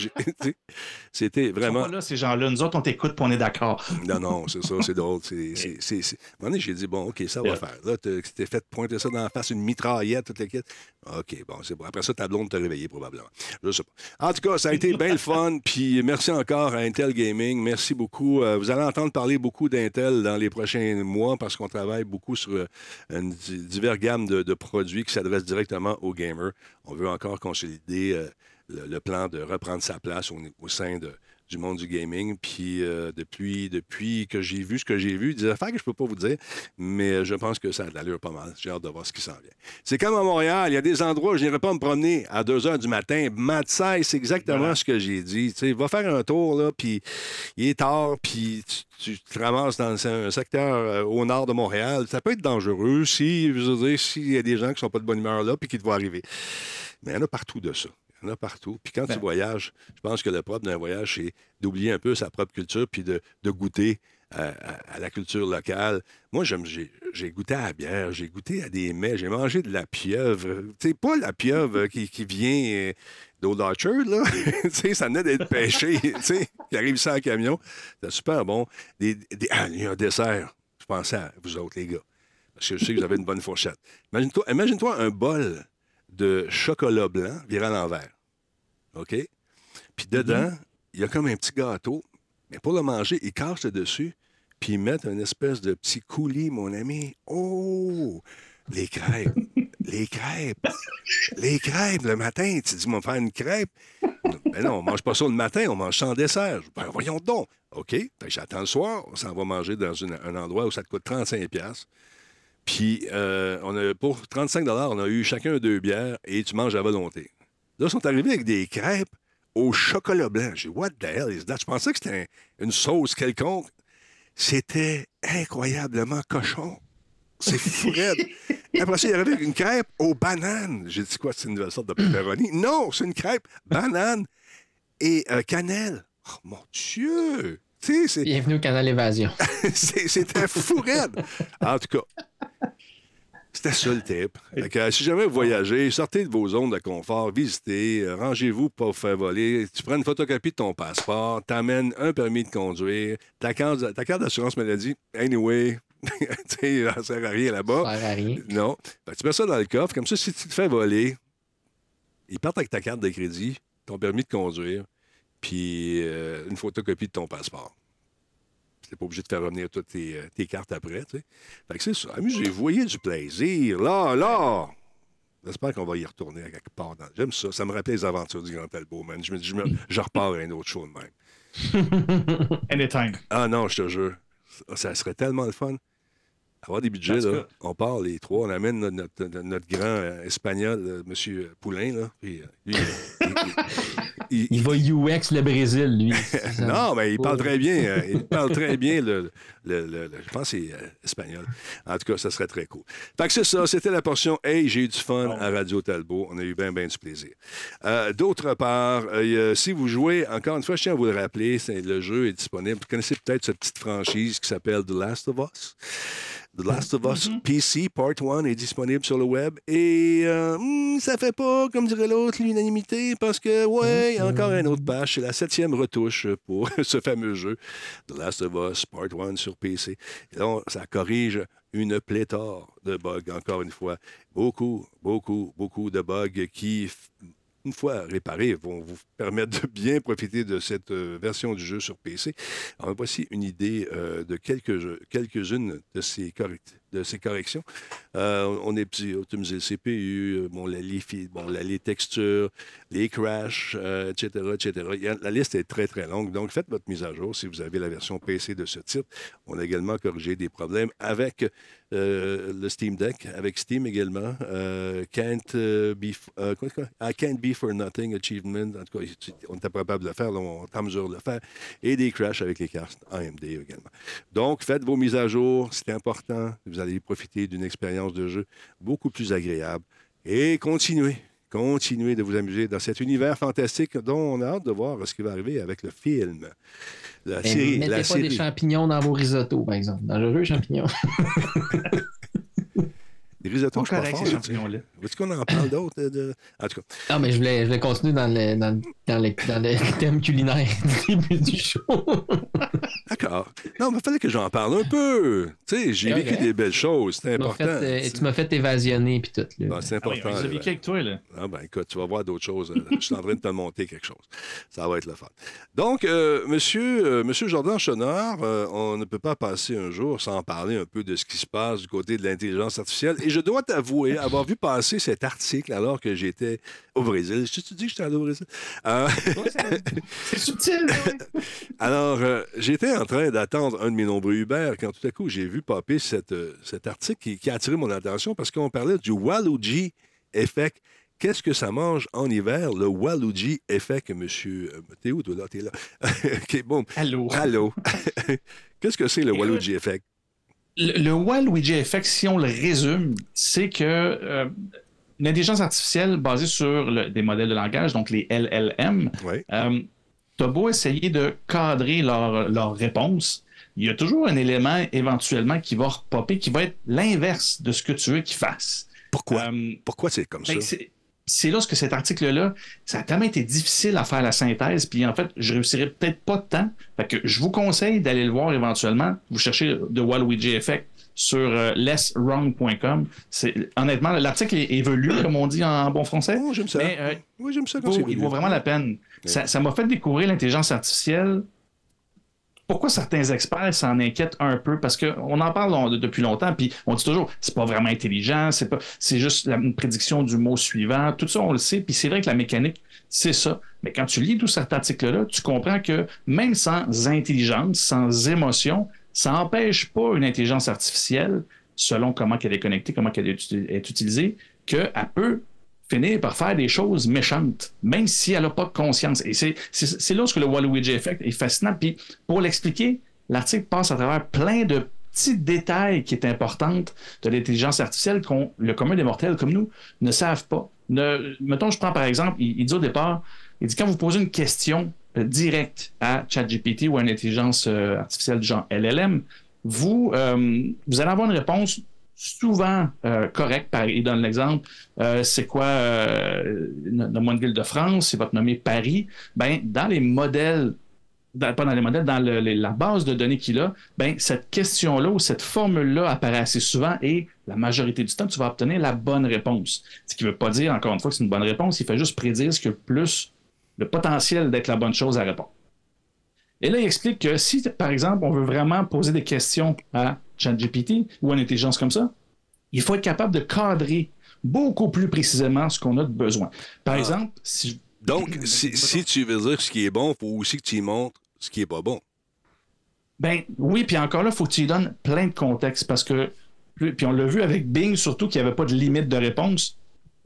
C'était vraiment. là, ces gens-là. Nous autres, on t'écoute on est d'accord. Non, non, c'est ça, c'est drôle. C'est, j'ai dit, bon, OK, ça va Yeah. faire. Là, tu t'es fait pointer ça dans la face, une mitraillette, toute l'équipe. OK, bon, c'est bon. Après ça, ta blonde t'a réveillé, probablement. Je sais pas. En tout cas, ça a été bien le fun. Puis merci encore à Intel Gaming. Merci beaucoup. Euh, vous allez entendre parler beaucoup d'Intel dans les prochains mois parce qu'on travaille beaucoup sur euh, une di- divers gamme de, de produits qui s'adressent directement aux gamers. On veut encore consolider euh, le, le plan de reprendre sa place au, au sein de, du monde du gaming. Puis euh, depuis, depuis que j'ai vu ce que j'ai vu, des affaires que je peux pas vous dire, mais je pense que ça a de l'allure pas mal. J'ai hâte de voir ce qui s'en vient. C'est comme à Montréal, il y a des endroits où je n'irai pas me promener à 2 h du matin. Matsai, c'est exactement Voilà. ce que j'ai dit. Tu sais, va faire un tour, là, puis il est tard, puis tu, tu te ramasses dans un secteur euh, au nord de Montréal. Ça peut être dangereux si, je veux dire, s'il y a des gens qui sont pas de bonne humeur là, puis qui te voient arriver. Mais il y en a partout de ça. Il y en a partout. Puis quand Ben. tu voyages, je pense que le propre d'un voyage, c'est d'oublier un peu sa propre culture puis de, de goûter à, à- à la culture locale. Moi, j'ai goûté à la bière, j'ai goûté à des mets, j'ai mangé de la pieuvre. Tu sais, pas la pieuvre qui, qui vient euh, d'Old Orchard, là. tu sais, ça venait d'être pêché, tu sais, qui arrive ça en camion. C'était super bon. Des, des- ah, il y a un dessert. Je pensais à vous autres, les gars. Parce que je sais que vous avez une bonne fourchette. Imagine-toi imagine un bol de chocolat blanc viré à l'envers. OK? Puis dedans, il y a comme un petit gâteau. Mais pour le manger, ils cassent le dessus, puis ils mettent une espèce de petit coulis, mon ami. Oh! Les crêpes. les crêpes. Les crêpes le matin. Tu dis, on va faire une crêpe. Ben non, on mange pas ça le matin, on mange ça en dessert. Ben voyons donc. OK, j'attends le soir, on s'en va manger dans une- un endroit où ça te coûte 35$. Puis, euh, on a, pour 35 on a eu chacun deux bières et tu manges à volonté. Là, ils sont arrivés avec des crêpes au chocolat blanc. J'ai dit, what the hell is that? Je pensais que c'était un- une sauce quelconque. C'était incroyablement cochon. C'est fou raide. Après ça, il avait une crêpe aux bananes. J'ai dit, quoi, c'est une nouvelle sorte de pepperoni? Non, c'est une crêpe banane et euh, cannelle. Oh, mon Dieu! C'est- Bienvenue au canal Évasion. c'est- C'était fou raide. En tout cas, c'était ça le que, euh, si jamais vous voyagez, sortez de vos zones de confort, visitez, euh, rangez-vous pour vous faire voler. Tu prends une photocopie de ton passeport, t'amènes un permis de conduire, ta carte, ta carte d'assurance maladie, anyway, tu sais, ça sert à rien là-bas. Ça sert à rien. Non. Tu mets ça dans le coffre. Comme ça, si tu te fais voler, ils partent avec ta carte de crédit, ton permis de conduire, puis euh, une photocopie de ton passeport. T'es pas obligé de faire revenir toutes tes, euh, tes cartes après, tu sais. Fait que c'est ça. Amusez-vous, voyez du plaisir. Là, là! J'espère qu'on va y retourner à quelque part. dans- J'aime ça. Ça me rappelle les aventures du Grand Talbot, man. Je me dis, je, me- je repars à un autre show de même. Anytime. Ah non, je te jure. Ça, serait tellement le fun. Avoir des budgets, là. On part les trois, on amène notre, notre- notre grand euh, espagnol, euh, M. Poulain, là. Puis, euh, lui, il- il- il- Il va UX le Brésil, lui. Non, mais il parle Oh. très bien. euh, il parle très bien le, le- le- le- je pense que c'est euh, espagnol. En tout cas, ça serait très cool. Fait que c'est ça, c'était la portion Hey, j'ai eu du fun à Radio Talbot. On a eu bien, bien du plaisir. Euh, D'autre part, euh, si vous jouez, encore une fois, je tiens à vous le rappeler, le jeu est disponible. Vous connaissez peut-être cette petite franchise qui s'appelle The Last of Us. The Last of Us PC Part 1 est disponible sur le web et euh, hmm, ça fait pas, comme dirait l'autre, l'unanimité parce que, ouais, il y a encore une autre page. C'est la septième retouche pour ce fameux jeu, The Last of Us Part 1 sur PC. Et là, ça corrige une pléthore de bugs, encore une fois. Beaucoup, beaucoup, beaucoup de bugs qui, une fois réparés, vont vous permettre de bien profiter de cette euh, version du jeu sur PC. Alors, voici une idée euh, de quelques-unes de ces, correct- de ces corrections. Euh, on petit- optimisé le CPU, euh, bon, la, les, bon, les textures, les crashs, euh, etc., etc. Y a- la liste est très, très longue. Donc, faites votre mise à jour si vous avez la version PC de ce titre. On a également corrigé des problèmes avec euh, le Steam Deck, avec Steam également. Euh, can't, euh, be, euh? I can't be for nothing achievement. En tout cas, on était capable de le faire, là, on est en mesure de le faire. Et des crashs avec les cartes AMD également. Donc, faites vos mises à jour, c'est important. Vous allez profiter d'une expérience de jeu beaucoup plus agréable. Et continuez, continuez de vous amuser dans cet univers fantastique dont on a hâte de voir ce qui va arriver avec le film. La Mais série. mettez la pas série. des champignons dans vos risottos, par exemple. Dangereux champignons. Les risottos, je suis pas. Veux-tu qu'on en parle d'autres? de- de- En tout cas, Ah, mais je voulais, je voulais continuer dans le, dans, dans, le, dans le thème culinaire du début du show. d'accord. Non, mais il fallait que j'en parle un peu. Tu sais, j'ai vécu des belles choses. C'est important. fait, euh, tu m'as fait évasionner puis tout. Bon, c'est Ah oui, important. on les a là. vécu avec toi, là. Ah ben écoute, tu vas voir d'autres choses. Euh, Je suis en train de te monter quelque chose. Ça va être le fun. Donc, euh, monsieur, euh, monsieur Jordan Chenard, euh, on ne peut pas passer un jour sans parler un peu de ce qui se passe du côté de l'intelligence artificielle. Et je dois t'avouer avoir vu passer cet article alors que j'étais au Brésil. Je te dis que j'étais allé au Brésil? Euh, C'est subtil, ouais. alors, euh, j'étais en train d'attendre un de mes nombreux Uber quand tout à coup j'ai vu popper cette, euh, cet article qui, qui a attiré mon attention parce qu'on parlait du Waluigi Effect. Qu'est-ce que ça mange en hiver, le Waluigi Effect, monsieur? euh, T'es où, toi, là? T'es là. OK, bon. Allô. Allô. Qu'est-ce que c'est le Waluigi Effect? Le, le Waluigi Effect, si on le résume, c'est que euh, une intelligence artificielle basée sur le- des modèles de langage, donc les LLM, Oui. euh, t'as beau essayer de cadrer leur, leur réponse, il y a toujours un élément éventuellement qui va repopper, qui va être l'inverse de ce que tu veux qu'il fasse. Pourquoi? Euh, Pourquoi c'est comme ça? ben, c'est- c'est là que cet article-là, ça a tellement été difficile à faire la synthèse, puis en fait, je réussirais peut-être pas de temps. Fait que je vous conseille d'aller le voir éventuellement. Vous cherchez The Waluigi Effect sur euh, lesswrong.com. C'est honnêtement, l'article est évolue, comme on dit en bon français. Oh, j'aime ça. Mais euh, oui, j'aime ça il quand vaut- il vaut vraiment la peine. Ça m'a fait découvrir l'intelligence artificielle. Pourquoi certains experts s'en inquiètent un peu? Parce qu'on en parle depuis longtemps, puis on dit toujours, c'est pas vraiment intelligent, c'est pas, c'est juste une prédiction du mot suivant. Tout ça, on le sait, puis c'est vrai que la mécanique, c'est ça. Mais quand tu lis tout cet article-là, tu comprends que même sans intelligence, sans émotion, ça n'empêche pas une intelligence artificielle, selon comment elle est connectée, comment elle est utilisée, qu'elle peut finir par faire des choses méchantes, même si elle n'a pas de conscience. Et c'est là où le Waluigi Effect est fascinant. Puis pour l'expliquer, l'article passe à travers plein de petits détails qui est importante de l'intelligence artificielle qu'on le commun des mortels comme nous ne savent pas. Mettons, je prends par exemple, il, il dit au départ, il dit quand vous posez une question euh, directe à ChatGPT ou à une intelligence euh, artificielle du genre LLM, vous, euh, vous allez avoir une réponse souvent euh, correcte. Par, il donne l'exemple, euh, c'est quoi, euh, nomme-moi une ville de France, va te nommer Paris. Ben, dans les modèles dans- pas dans les modèles, dans la base de données qu'il a, ben, cette question-là ou cette formule-là apparaît assez souvent et la majorité du temps, tu vas obtenir la bonne réponse. Ce qui ne veut pas dire, encore une fois, que c'est une bonne réponse, il fait juste prédire ce que plus le potentiel d'être la bonne chose à répondre. Et là, il explique que si, par exemple, on veut vraiment poser des questions à ChatGPT ou une intelligence comme ça, il faut être capable de cadrer beaucoup plus précisément ce qu'on a de besoin. Par Ah. exemple, si Donc, si, si tu veux dire ce qui est bon, il faut aussi que tu y montres ce qui est pas bon. Ben oui, puis encore là, il faut que tu lui donnes plein de contexte parce que, puis on l'a vu avec Bing, surtout qu'il n'y avait pas de limite de réponse.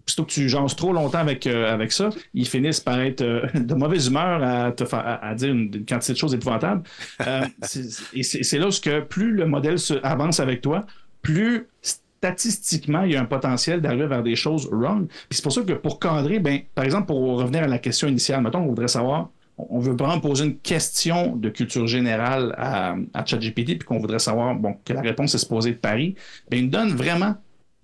Plutôt que tu jases trop longtemps avec, euh, avec ça, ils finissent par être euh, de mauvaise humeur à, te faire, à, à dire une, une quantité de choses épouvantables. Euh, c'est- et c'est c'est là que plus le modèle se avance avec toi, plus statistiquement, il y a un potentiel d'arriver vers des choses wrong. Puis c'est pour ça que pour cadrer, ben, par exemple, pour revenir à la question initiale, mettons, on voudrait savoir, on veut vraiment poser une question de culture générale à, à ChatGPT, puis qu'on voudrait savoir, bon, que la réponse est supposée de Paris, ben, il nous donne vraiment,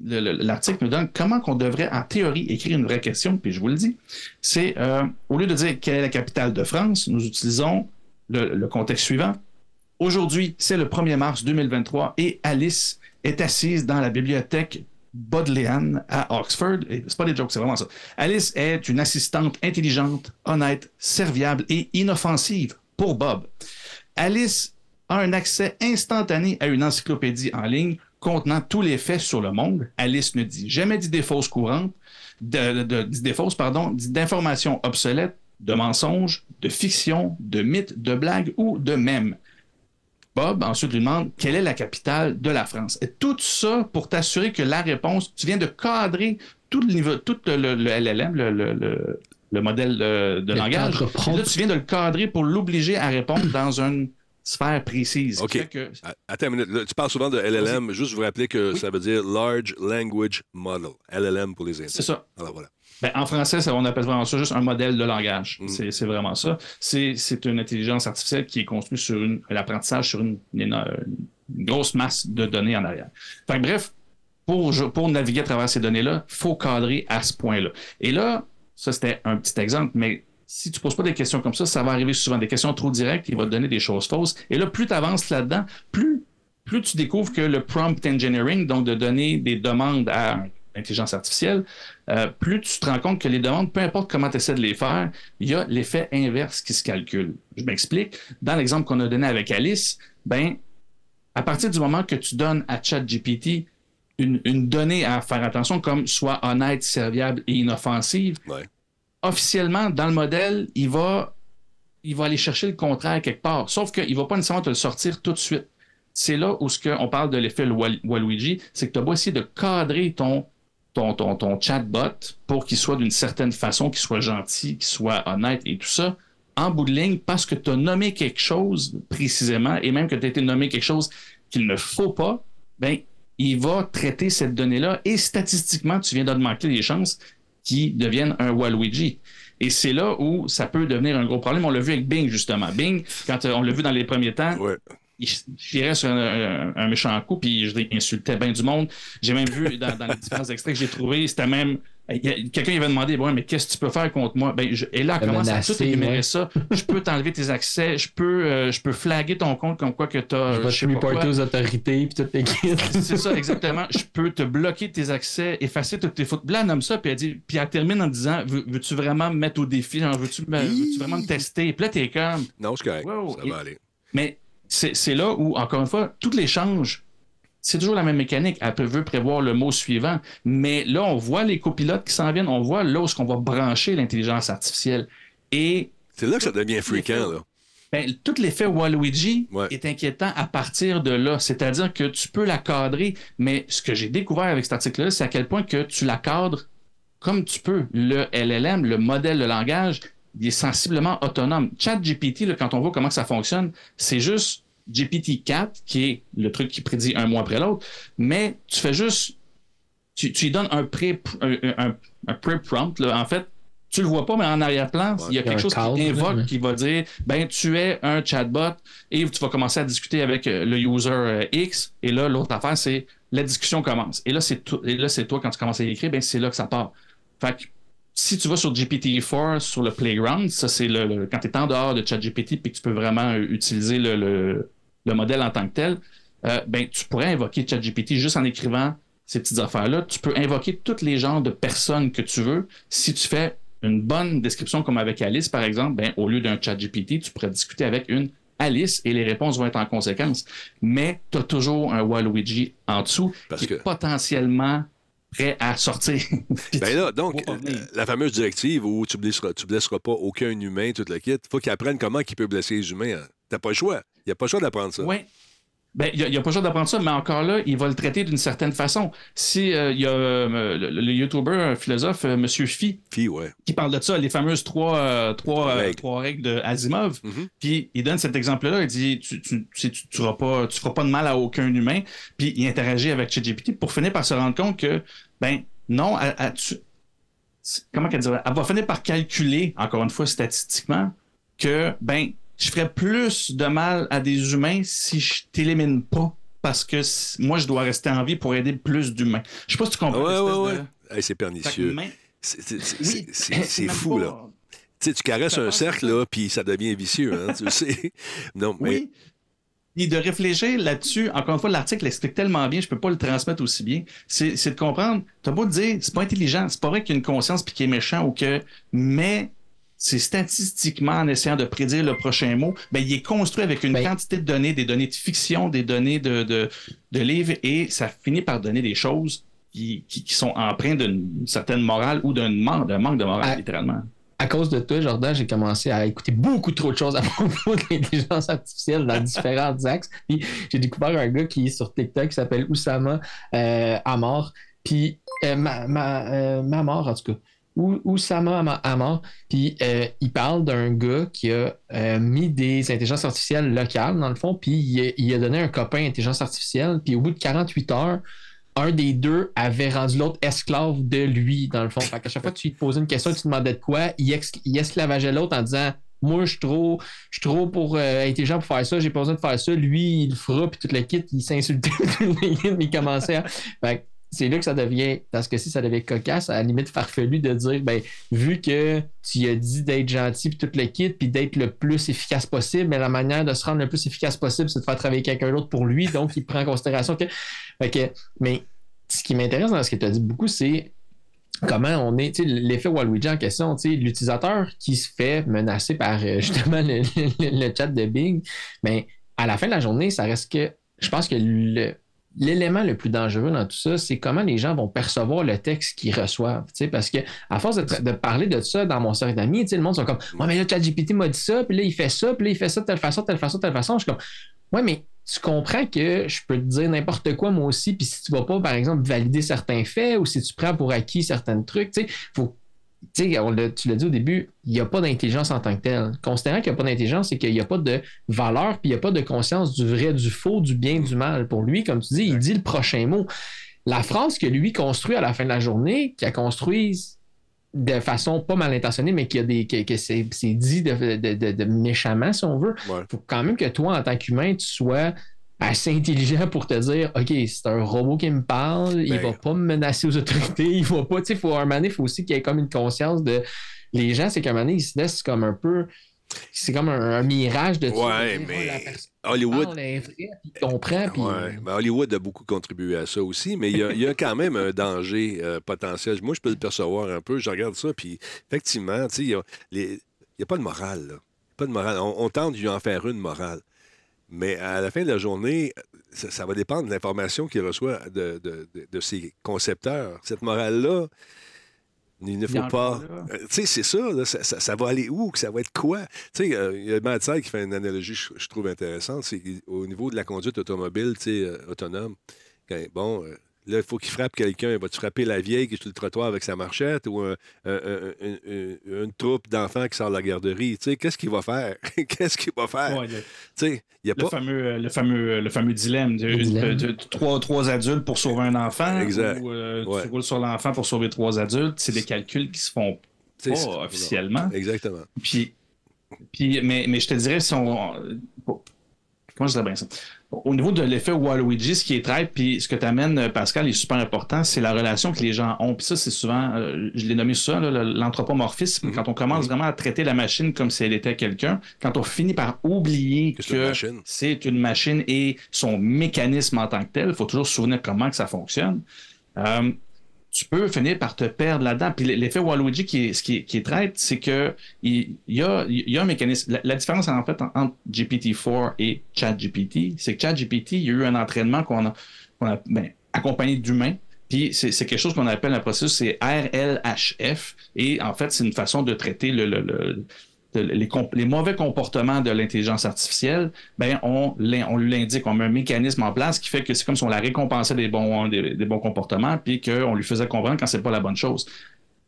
l'article nous donne comment qu'on devrait, en théorie, écrire une vraie question, puis je vous le dis, c'est, euh, au lieu de dire quelle est la capitale de France, nous utilisons le, contexte suivant. Aujourd'hui, c'est le 1er mars 2023 et Alice est assise dans la bibliothèque Bodleian à Oxford. C'est pas des jokes, c'est vraiment ça. Alice est une assistante intelligente, honnête, serviable et inoffensive pour Bob. Alice a un accès instantané à une encyclopédie en ligne contenant tous les faits sur le monde. Alice ne dit jamais d'idées fausses courantes, d'idées fausses, pardon, d'informations obsolètes, de mensonges, de fiction, de mythes, de blagues ou de mèmes. Bob ensuite lui demande quelle est la capitale de la France? Et tout ça pour t'assurer que la réponse, tu viens de cadrer tout le niveau, tout le, LLM, le, le- le- le modèle de, langage. là, tu viens de le cadrer pour l'obliger à répondre dans une sphère précise. OK. Que- Attends une minute. Là, tu parles souvent de LLM. Juste vous rappeler que Oui. ça veut dire Large Language Model. LLM pour les Indiens. c'est ça. Alors voilà. Ben, en français, ça, on appelle vraiment ça juste un modèle de langage. Mm. C'est, c'est vraiment ça. C'est, c'est une intelligence artificielle qui est construite sur une, l'apprentissage sur une, une- une grosse masse de données en arrière. Fait que bref, pour, pour naviguer à travers ces données-là, il faut cadrer à ce point-là. Et là, ça c'était un petit exemple, mais si tu poses pas des questions comme ça, ça va arriver souvent. Des questions trop directes, il va te donner des choses fausses. Et là, plus tu avances là-dedans, plus, tu découvres que le prompt engineering, donc de donner des demandes à l'intelligence artificielle, euh, plus tu te rends compte que les demandes, peu importe comment tu essaies de les faire, il y a l'effet inverse qui se calcule. Je m'explique. Dans l'exemple qu'on a donné avec Alice, ben, à partir du moment que tu donnes à ChatGPT une, une donnée à faire attention, comme soit honnête, serviable et inoffensive. Officiellement, dans le modèle, il va, il va aller chercher le contraire quelque part. Sauf qu'il ne va pas nécessairement te le sortir tout de suite. C'est là où ce que on parle de l'effet Wal- Waluigi, c'est que tu vas essayer de cadrer ton, ton, ton, ton chatbot pour qu'il soit d'une certaine façon, qu'il soit gentil, qu'il soit honnête et tout ça, en bout de ligne, parce que tu as nommé quelque chose précisément, et même que tu as été nommé quelque chose qu'il ne faut pas, ben, il va traiter cette donnée-là, et statistiquement, tu viens d'augmenter les chances qu'il devienne un Waluigi. Et c'est là où ça peut devenir un gros problème. On l'a vu avec Bing, justement. Bing, quand euh, on l'a vu dans les premiers temps, Ouais. il tirait sur un, un- un méchant coup, puis je insultais bien du monde. J'ai même vu dans, dans les différents extraits que j'ai trouvés, c'était même. Quelqu'un il avait demandé ouais, mais qu'est-ce que tu peux faire contre moi? Ben, je- et là, Le commence à tout énumérer ouais. ça. Je peux t'enlever tes accès, je peux, euh, je peux flaguer ton compte comme quoi que tu as. Je vais te reporter aux autorités puis toutes kits. C'est ça, exactement. Je peux te bloquer tes accès, effacer toutes tes fautes. Là, elle nomme ça, puis elle, dit, puis elle termine en disant Veux- Veux-tu vraiment me mettre au défi? Genre, Veux-tu me- veux-tu vraiment me tester? Puis là, t'es comme Non, c'est correct. Wow. Ça va aller. Mais c'est c'est là où, encore une fois, tout l'échange, c'est toujours la même mécanique. Elle peut- veut prévoir le mot suivant. Mais là, on voit les copilotes qui s'en viennent. On voit là où est-ce qu'on va brancher l'intelligence artificielle. Et C'est là que ça devient fréquent, là. ben, tout l'effet Waluigi Ouais. est inquiétant à partir de là. C'est-à-dire que tu peux la cadrer, mais ce que j'ai découvert avec cet article-là, c'est à quel point que tu la cadres comme tu peux. Le LLM, le modèle de langage, il est sensiblement autonome. ChatGPT, quand on voit comment ça fonctionne, c'est juste GPT-4, qui est le truc qui prédit un mois après l'autre, mais tu fais juste... Tu, tu lui donnes un pré un, un- un pré-prompt, là. en fait, tu le vois pas, mais en arrière-plan, il y a Il y a quelque un chose cadre, qui invoque, mais- qui va dire, ben, tu es un chatbot et tu vas commencer à discuter avec euh, le user euh, X. Et là, l'autre affaire, c'est la discussion commence. Et là, c'est tout- et là, c'est toi, quand tu commences à écrire, ben, c'est là que ça part. Fait que, si tu vas sur GPT-4, sur le Playground, ça, c'est le, le- quand tu es en dehors de ChatGPT puis que tu peux vraiment euh, utiliser le, le- le modèle en tant que tel, euh, ben, tu pourrais invoquer ChatGPT juste en écrivant ces petites affaires-là. Tu peux invoquer tous les genres de personnes que tu veux si tu fais une bonne description comme avec Alice, par exemple, ben, au lieu d'un chat GPT, tu pourrais discuter avec une Alice et les réponses vont être en conséquence. Mais tu as toujours un Waluigi en dessous Parce qui que- est potentiellement prêt à sortir. Ben là, donc, euh, la fameuse directive où tu blesseras, tu blesseras pas aucun humain, toute la kit, faut qu'il apprenne comment il peut blesser les humains. hein. T'as pas le choix. Il n'y a pas le choix d'apprendre ça. Oui. Ben, il n'y a, pas le choix d'apprendre ça, mais encore là, il va le traiter d'une certaine façon. Si euh, il y a euh, le, le YouTuber, philosophe, euh, Monsieur Phi, ouais. qui parle de ça, les fameuses trois, euh, trois, Règles. trois règles de Asimov. Mhm. Puis il donne cet exemple-là, il dit tu tu, tu, tu, auras pas, tu feras pas de mal à aucun humain. Puis il interagit avec ChatGPT pour finir par se rendre compte que, ben non, c'est- comment qu'elle dirait? Elle va finir par calculer, encore une fois, statistiquement, que, ben, je ferais plus de mal à des humains si je t'élimine pas. Parce que moi, je dois rester en vie pour aider plus d'humains. Je sais pas si tu comprends. Ouais, ouais, de- ouais. Hey, c'est pernicieux. C'est- fou, pas- là. Tu sais, tu caresses un cercle, là, puis ça devient vicieux, hein, tu sais. Non, mais Oui. Et de réfléchir là-dessus, encore une fois, l'article l'explique tellement bien, je peux pas le transmettre aussi bien. C'est c'est de comprendre, t'as beau te dire, c'est pas intelligent, c'est pas vrai qu'il y a une conscience puis qu'il est méchant ou que, mais c'est statistiquement en essayant de prédire le prochain mot, ben, il est construit avec une Ben- quantité de données, des données de fiction, des données de, de, de livres, et ça finit par donner des choses qui, qui, qui sont empreintes d'une certaine morale ou d'un manque, manque de morale, littéralement. à cause de toi, Jordan, j'ai commencé à écouter beaucoup trop de choses à propos de l'intelligence artificielle dans différents axes. Puis j'ai découvert un gars qui est sur TikTok qui s'appelle Oussama euh, Amar. Puis euh, ma, ma, euh, Mamar, en tout cas. Ou- Oussama Ama- Amar. Puis euh, il parle d'un gars qui a euh, mis des intelligences artificielles locales, dans le fond. Puis il, a- donné un copain intelligence artificielle. Puis au bout de 48 heures, un des deux avait rendu l'autre esclave de lui, dans le fond. Fait qu'à chaque fois que tu lui posais une question, tu demandais de quoi, il, esclavageait l'autre en disant Moi, je suis trop, pour euh, intelligent pour faire ça, j'ai pas besoin de faire ça. Lui, il le fera, puis tout le kit, il s'insultait, il commençait à. Fait c'est là que ça devient, dans ce cas-ci, ça devient cocasse, à la limite farfelu de dire ben, vu que tu as dit d'être gentil, puis tout le kit, puis d'être le plus efficace possible, mais la manière de se rendre le plus efficace possible, c'est de faire travailler quelqu'un d'autre pour lui, donc il prend en considération que. Que mais ce qui m'intéresse dans ce que tu as dit beaucoup, c'est comment on est, tu l'effet Waluigi en question, tu l'utilisateur qui se fait menacer par euh, justement le, chat de Bing, mais à la fin de la journée, ça reste que, je pense que le- l'élément le plus dangereux dans tout ça, c'est comment les gens vont percevoir le texte qu'ils reçoivent, parce que à force de, de parler de ça dans mon cercle d'amis, le monde sont comme, ouais, mais là, ChatGPT m'a dit ça, puis là, il fait ça, puis là, il fait ça de telle façon, telle façon, telle façon. Je suis comme, ouais, mais tu comprends que je peux te dire n'importe quoi moi aussi, puis si tu vas pas, par exemple, valider certains faits ou si tu prends pour acquis certains trucs, tu sais, faut. On tu l'as dit au début, il n'y a pas d'intelligence en tant que telle. Considérant qu'il n'y a pas d'intelligence, c'est qu'il n'y a pas de valeur, puis il n'y a pas de conscience du vrai, du faux, du bien, du mal. Pour lui, comme tu dis, il dit le prochain mot. La phrase que lui construit à la fin de la journée, qu'il a construise de façon pas mal intentionnée, mais qu'il a des, que, que c'est, dit de, de- de- de méchamment, si on veut, Ouais. faut quand même que toi, en tant qu'humain, tu sois assez intelligent pour te dire OK, c'est un robot qui me parle, il Ben- va pas me menacer aux autorités, il va pas, tu sais, faut, un moment donné, il faut aussi qu'il y ait comme une conscience de. Les gens, c'est qu'à un moment donné, ils se laissent comme un peu. C'est comme un, un mirage de Ouais, dire, mais Oh, Hollywood, parle, est puis il comprend, puis. Ouais, Hollywood a beaucoup contribué à ça aussi, mais il y a, il y a quand même un danger euh, potentiel. Moi, je peux le percevoir un peu. Je regarde ça, puis effectivement, tu sais, il n'y a, les- il a pas de morale. Là. Pas de morale. On, on tente d'y en faire une morale. Mais à la fin de la journée, ça, ça va dépendre de l'information qu'il reçoit de, de, de- de ses concepteurs. Cette morale-là, il ne faut pas. Euh, Tu sais, c'est ça, là, ça, ça- ça va aller où? que Ça va être quoi? Tu sais, euh, il y a Matt qui fait une analogie, je, je trouve intéressante. C'est au niveau de la conduite automobile, tu sais, euh, autonome. Quand- bon, euh, là, il faut qu'il frappe quelqu'un. Va-tu frapper la vieille qui est sur le trottoir avec sa marchette ou un- un- un- un- un- une troupe d'enfants qui sort de la garderie? Tu sais, qu'est-ce qu'il va faire? qu'est-ce qu'il va faire? Ouais, le- Tu sais, il n'y a Le pas. fameux, le, fameux, le fameux dilemme de, Le dilemme. de- de- trois, trois adultes pour sauver un enfant. Exact. Ou euh, Ouais. tu roules sur l'enfant pour sauver trois adultes. C'est des calculs qui se font pas officiellement. Exactement. Puis, puis mais, mais je te dirais, si on. Comment je dirais bien ça? Au niveau de l'effet Waluigi, ce qui est très, puis ce que tu amènes, Pascal, est super important, c'est la relation que les gens ont. Puis ça, c'est souvent, euh, je l'ai nommé ça, l'anthropomorphisme. Mhm. Quand on commence vraiment à traiter la machine comme si elle était quelqu'un, quand on finit par oublier Que c'est une que machine. c'est une machine et son mécanisme en tant que tel, il faut toujours se souvenir comment que ça fonctionne. Euh, tu peux finir par te perdre là-dedans. Puis l'effet Waluigi qui est, qui, qui est traite, c'est que il, y, a, il y a un mécanisme. La, différence en fait entre GPT-4 et ChatGPT, c'est que ChatGPT, il y a eu un entraînement qu'on a, a ben, accompagné d'humains. Puis c'est quelque chose qu'on appelle un processus, c'est RLHF. Et en fait, c'est une façon de traiter le, le les, mauvais comportements de l'intelligence artificielle, ben on, lui l'indique, on met un mécanisme en place qui fait que c'est comme si on la récompensait des bons, des, bons comportements, puis qu'on lui faisait comprendre quand c'est pas la bonne chose.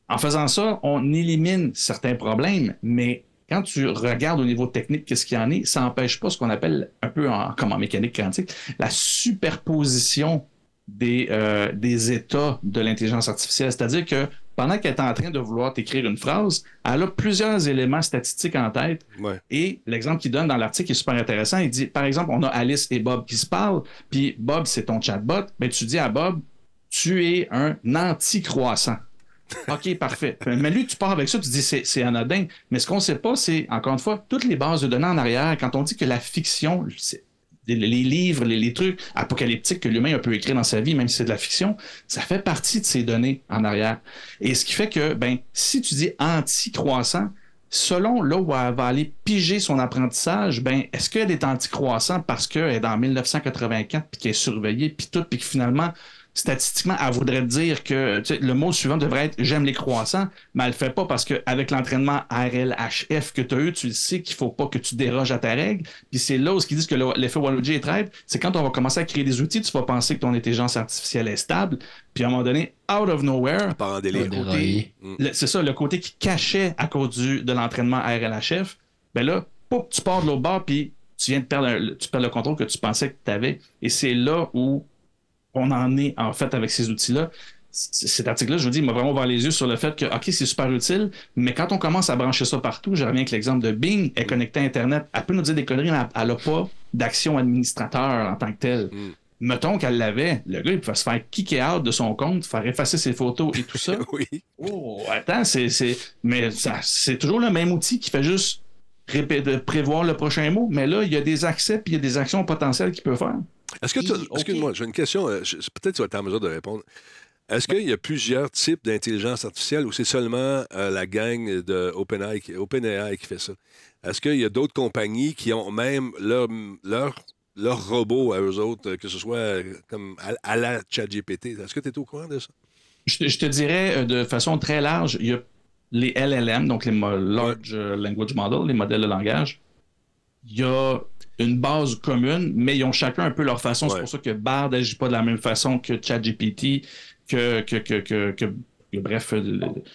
En faisant ça, on élimine certains problèmes, mais quand tu regardes au niveau technique qu'est-ce qu'il y en est, ça n'empêche pas ce qu'on appelle un peu comme en mécanique quantique, la superposition des, euh, des états de l'intelligence artificielle. C'est-à-dire que pendant qu'elle est en train de vouloir t'écrire une phrase, elle a plusieurs éléments statistiques en tête. Et l'exemple qu'il donne dans l'article est super intéressant. Il dit, par exemple, on a Alice et Bob qui se parlent, puis Bob, c'est ton chatbot. Mais tu dis à Bob, tu es un anti-croissant. OK, parfait. Mais lui, tu pars avec ça, tu dis c'est anodin. Mais ce qu'on ne sait pas, c'est, encore une fois, toutes les bases de données en arrière, quand on dit que la fiction, les, livres, les, trucs apocalyptiques que l'humain a pu écrire dans sa vie, même si c'est de la fiction, ça fait partie de ces données en arrière. Et ce qui fait que, ben, si tu dis anti-croissant, selon là où elle va aller piger son apprentissage, ben, est-ce qu'elle est anti-croissant parce qu'elle est dans 1984 puis qu'elle est surveillée puis tout, puis que finalement, statistiquement, elle voudrait dire que le mot suivant devrait être j'aime les croissants, mais elle le fait pas parce qu'avec l'entraînement RLHF que tu as eu, tu sais qu'il faut pas que tu déroges à ta règle. Puis c'est là où ils disent que l'effet Waluigi est très, c'est quand on va commencer à créer des outils, tu vas penser que ton intelligence artificielle est stable, puis à un moment donné, out of nowhere, mm. c'est ça, le côté qui cachait à cause du, de l'entraînement RLHF, ben là, tu pars de l'autre bord, puis tu viens de perdre, tu perds le contrôle que tu pensais que tu avais. Et c'est là où on en est en fait avec ces outils-là. Cet article-là, je vous dis, il m'a vraiment ouvert les yeux sur le fait que, OK, c'est super utile, mais quand on commence à brancher ça partout, je reviens avec l'exemple de Bing, est connectée à Internet, elle peut nous dire des conneries, mais elle n'a pas d'action administrateur en tant que telle. Mm. Mettons qu'elle l'avait, le gars, il pouvait se faire kicker out de son compte, faire effacer ses photos et tout ça. oui. Oh, attends, c'est. Mais c'est toujours le même outil qui fait juste prévoir le prochain mot, mais là, il y a des accès puis il y a des actions potentielles qu'il peut faire. Est-ce que tu. Excuse-moi, j'ai une question. Euh, peut-être que tu vas être en mesure de répondre. Est-ce qu'il y a plusieurs types d'intelligence artificielle ou c'est seulement euh, la gang de OpenAI, qui fait ça? Est-ce qu'il y a d'autres compagnies qui ont même leur, leur, leur robot à eux autres, que ce soit euh, comme à, la ChatGPT? Est-ce que tu es au courant de ça? Je je te, dirais de façon très large, il y a les LLM, donc les Large Language Model, les modèles de langage. Il y a une base commune, mais ils ont chacun un peu leur façon. C'est pour ça que Bard n'agit pas de la même façon que ChatGPT, que, que, que, que, bref,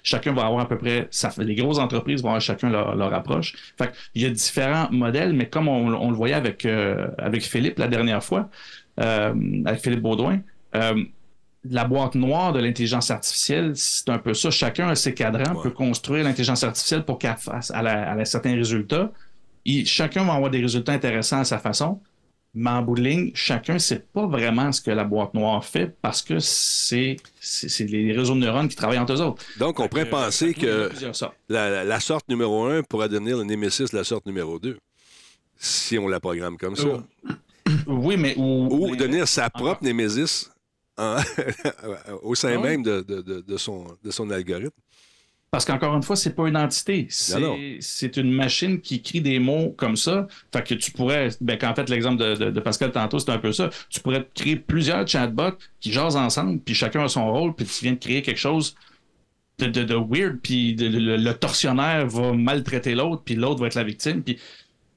chacun va avoir à peu près, ça, les grosses entreprises vont avoir chacun leur, approche. Fait il y a différents modèles, mais comme on, le voyait avec, euh, avec Philippe la dernière fois, euh, avec Philippe Baudouin, euh, la boîte noire de l'intelligence artificielle, c'est un peu ça. Chacun a ses cadrans, peut construire l'intelligence artificielle pour qu'elle fasse à, à certains chacun va avoir des résultats intéressants à sa façon, mais en bout de ligne, chacun ne sait pas vraiment ce que la boîte noire fait parce que c'est les réseaux de neurones qui travaillent entre eux autres. Donc, on pourrait penser que la, sorte numéro un pourrait devenir le némésis de la sorte numéro 2 si on la programme comme ça. Oui, mais. Ou, devenir sa propre némésis au sein ah même de, son, de son algorithme. Parce qu'encore une fois, c'est pas une entité. C'est une machine qui écrit des mots comme ça. Fait que tu pourrais, ben, qu'en fait, l'exemple de, Pascal tantôt, c'est un peu ça. Tu pourrais créer plusieurs chatbots qui jasent ensemble, puis chacun a son rôle, puis tu viens de créer quelque chose de, de, weird, puis le, tortionnaire va maltraiter l'autre, puis l'autre va être la victime. Puis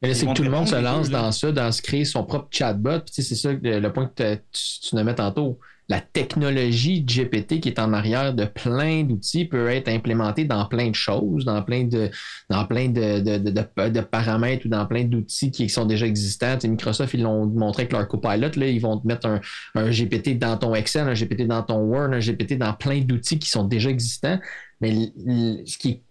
c'est que tout le monde se lance dans ça, dans se créer son propre chatbot. Puis c'est ça le point que tu, tu nommais tantôt la technologie GPT qui est en arrière de plein d'outils peut être implémentée dans plein de choses, dans plein de, dans de, paramètres ou dans plein d'outils qui sont déjà existants. Microsoft, ils l'ont montré avec leur copilot, là, ils vont te mettre un, un, GPT dans ton Excel, un GPT dans ton Word, un GPT dans plein d'outils qui sont déjà existants. Mais ce qui est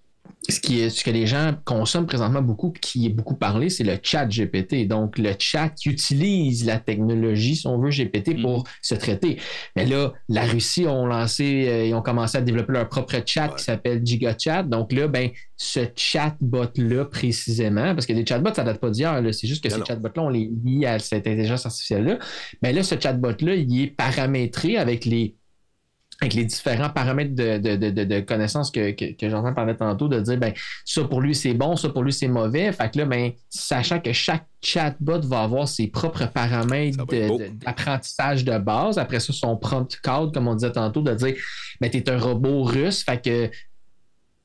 ce, qui est, ce que les gens consomment présentement beaucoup, qui est beaucoup parlé, c'est le chat GPT. Donc, le chat utilise la technologie, si on veut, GPT pour mm-hmm. se traiter. Mais là, la Russie ont lancé, euh, ils ont commencé à développer leur propre chat qui s'appelle GigaChat. Donc là, ben, ce chatbot-là précisément, parce que des chatbots, ça date pas d'hier, c'est juste que ces chatbots-là, on les lie à cette intelligence artificielle-là. Mais là, ce chatbot-là, il est paramétré avec les avec les différents paramètres de, de, de, de connaissances que, que, que j'entends parler tantôt, de dire ben ça pour lui c'est bon, ça pour lui c'est mauvais. Fait que là, ben, sachant que chaque chatbot va avoir ses propres paramètres d'apprentissage de, base, après ça, son prompt code, comme on disait tantôt, de dire ben, tu es un robot russe, fait que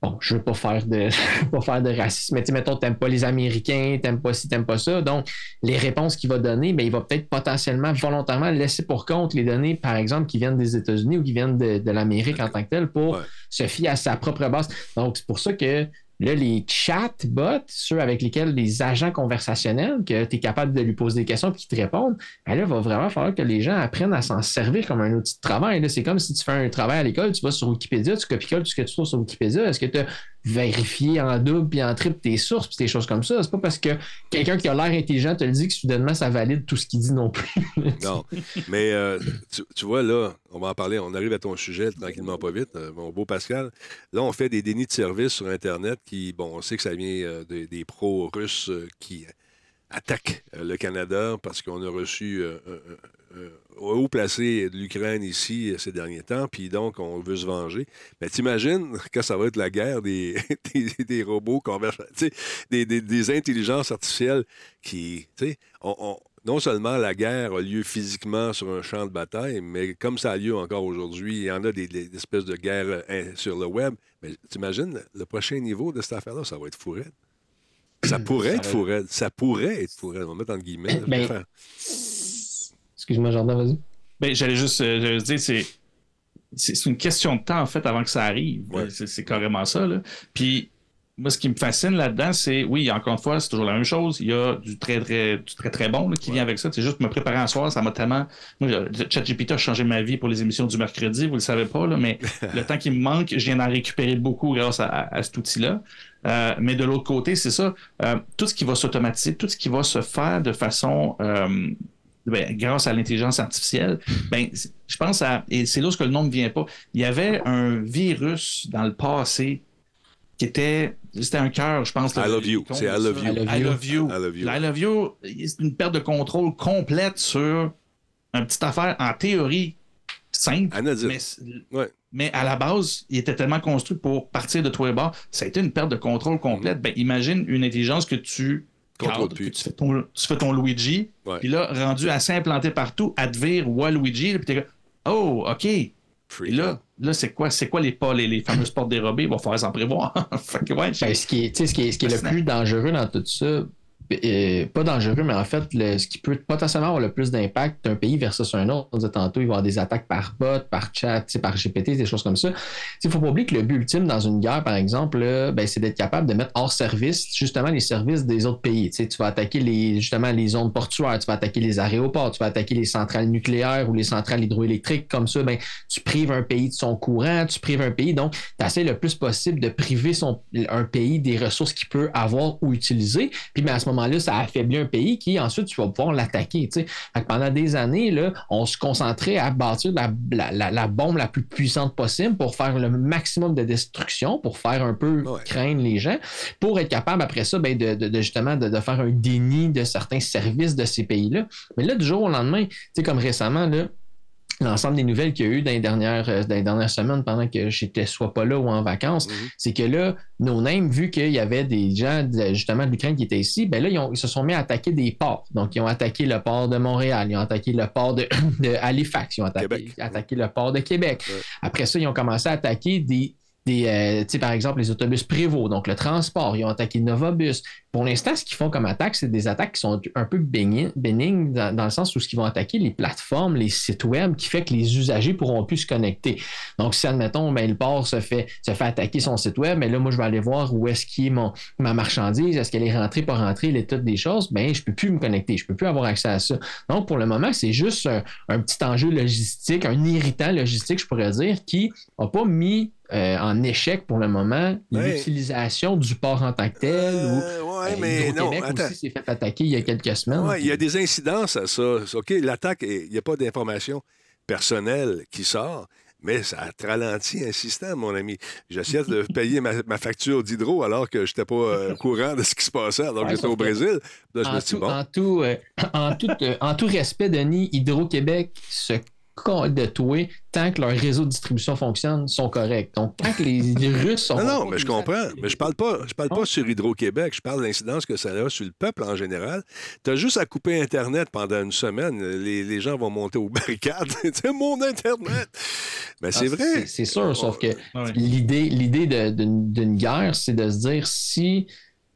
bon, je veux pas faire de pas faire de racisme, mais tu mettons, t'aimes pas les Américains, t'aimes pas ci, t'aimes pas ça. Donc, les réponses qu'il va donner, mais ben, il va peut-être potentiellement, volontairement laisser pour compte les données, par exemple, qui viennent des États-Unis ou qui viennent de, l'Amérique en tant que tel pour se fier à sa propre base. Donc, c'est pour ça que Là, les chatbots, ceux avec lesquels les agents conversationnels, que tu es capable de lui poser des questions et qu'ils te répondent, ben là, il va vraiment falloir que les gens apprennent à s'en servir comme un outil de travail. C'est comme si tu fais un travail à l'école, tu vas sur Wikipédia, tu copies tout ce que tu trouves sur Wikipédia. Est-ce que tu vérifié en double puis en triple tes sources puis tes choses comme ça? C'est pas parce que quelqu'un qui a l'air intelligent te le dit que soudainement ça valide tout ce qu'il dit non plus. non. Mais euh, tu, vois, là, on va en parler. On arrive à ton sujet tranquillement, pas vite, euh, mon beau Pascal. Là, on fait des dénis de service sur Internet qui, bon, on sait que ça vient euh, des, pros russes qui attaquent le Canada parce qu'on a reçu haut placé de l'Ukraine ici ces derniers temps, puis donc on veut se venger. Mais t'imagines quand ça va être la guerre des, des, robots conversatifs, des, des, intelligences artificielles qui, sais, on non seulement la guerre a lieu physiquement sur un champ de bataille, mais comme ça a lieu encore aujourd'hui, il y en a des, espèces de guerres euh, sur le web. Mais t'imagines, le prochain niveau de cette affaire-là, ça va être fourré. Ça pourrait être fourré. Ça pourrait être fourré. On va mettre en guillemets. Ben, excuse-moi, Jordan, vas-y. Ben, j'allais juste euh, dire, c'est c'est une question de temps, en fait, avant que ça arrive. C'est carrément ça. Là. Puis, moi, ce qui me fascine là-dedans, c'est, oui, encore une fois, c'est toujours la même chose. Il y a du très, très, du très, très bon qui vient avec ça. C'est juste me préparer un soir, ça m'a tellement. Moi, ChatGPT a changé ma vie pour les émissions du mercredi, vous le savez pas, là, mais le temps qui me manque, je viens d'en récupérer beaucoup grâce à, cet outil-là. Euh, mais de l'autre côté, c'est ça. Euh, tout ce qui va s'automatiser, tout ce qui va se faire de façon. Euh, ben, grâce à l'intelligence artificielle, ben, je pense à, et c'est là que le nom ne vient pas, il y avait un virus dans le passé qui était c'était un cœur, je pense. I love you. C'est I love you. I love you. I love you. I love you. C'est une perte de contrôle complète sur une petite affaire en théorie simple. Mais, ouais. mais, à la base, il était tellement construit pour partir de toi et bas. Ça a été une perte de contrôle complète. Ben, imagine une intelligence que tu que tu, fais ton, tu fais ton Luigi, puis là, rendu assez implanté partout, à te vire Waluigi, puis t'es oh, OK, et là, là c'est quoi, c'est quoi les pas, les, les fameuses portes dérobées? Il va falloir s'en prévoir. Ben, ce qui est, ce qui est, ce qui est le plus dangereux dans tout ça, pas dangereux, mais en fait, ce qui peut potentiellement avoir le plus d'impact d'un pays versus un autre, on disait tantôt, il va y avoir des attaques par bot, par chat, par GPT, des choses comme ça. Il ne faut pas oublier que le but ultime dans une guerre, par exemple, ben, c'est d'être capable de mettre hors service justement les services des autres pays. Tu, vas attaquer les, justement les zones portuaires, tu vas attaquer les aéroports, tu vas attaquer les centrales nucléaires ou les centrales hydroélectriques. Comme ça, ben, tu prives un pays de son courant, tu prives un pays. Donc, tu essaies le plus possible de priver un pays des ressources qu'il peut avoir ou utiliser. Puis, ben, à ce moment là ça affaiblit un pays qui, ensuite, tu vas pouvoir l'attaquer. Pendant des années, là, on se concentrait à bâtir la, bombe la plus puissante possible pour faire le maximum de destruction, pour faire un peu craindre les gens, pour être capable, après ça, ben, de, justement de, faire un déni de certains services de ces pays-là. Mais là, du jour au lendemain, comme récemment, là, l'ensemble des nouvelles qu'il y a eu dans les dernières, euh, dans les dernières semaines pendant que j'étais soit pas là ou en vacances, mhm. c'est que là, nos names, vu qu'il y avait des gens justement de l'Ukraine qui étaient ici, ben là, ils, se sont mis à attaquer des ports. Donc, ils ont attaqué le port de Montréal, ils ont attaqué le port de, Halifax, ils ont attaqué, le port de Québec. Après ça, ils ont commencé à attaquer des euh, par exemple, les autobus Prévost, donc le transport, ils ont attaqué Novabus. Pour l'instant, ce qu'ils font comme attaque, c'est des attaques qui sont un peu bénignes, dans, le sens où ce qu'ils vont attaquer les plateformes, les sites web, qui fait que les usagers pourront plus se connecter. Donc, si, admettons, ben, le port se fait, se fait attaquer son site web, mais là, moi, je vais aller voir où est-ce qu'il est mon, ma marchandise, est-ce qu'elle est rentrée, pas rentrée, l'état des choses, ben, je peux plus me connecter, je peux plus avoir accès à ça. Donc, pour le moment, c'est juste un, un petit enjeu logistique, un irritant logistique, je pourrais dire, qui n'a pas mis euh, en échec pour le moment l'utilisation du port en tant que tel. Euh, ou, euh, mais non, aussi s'est fait attaquer il y a quelques semaines. il y a des incidences à ça. OK, l'attaque, il n'y a pas d'information personnelle qui sort, mais ça a ralenti un système, mon ami. J'essaie de payer ma, facture d'hydro alors que je n'étais pas au courant de ce qui se passait alors que j'étais au Brésil. en, tout, en, tout, en, tout, respect, Denis, Hydro-Québec se de toi tant que leur réseau de distribution fonctionne, sont corrects. Donc, tant que les, Russes sont. Non, non, mais je comprends. Mais je parle pas, je parle pas sur Hydro-Québec. Je parle de l'incidence que ça a sur le peuple en général. Tu as juste à couper Internet pendant une semaine. Les, les gens vont monter aux barricades. c'est mon Internet. Mais c'est Ah, vrai. c'est- sûr, sauf que Ouais. l'idée, l'idée d'une guerre, c'est de se dire si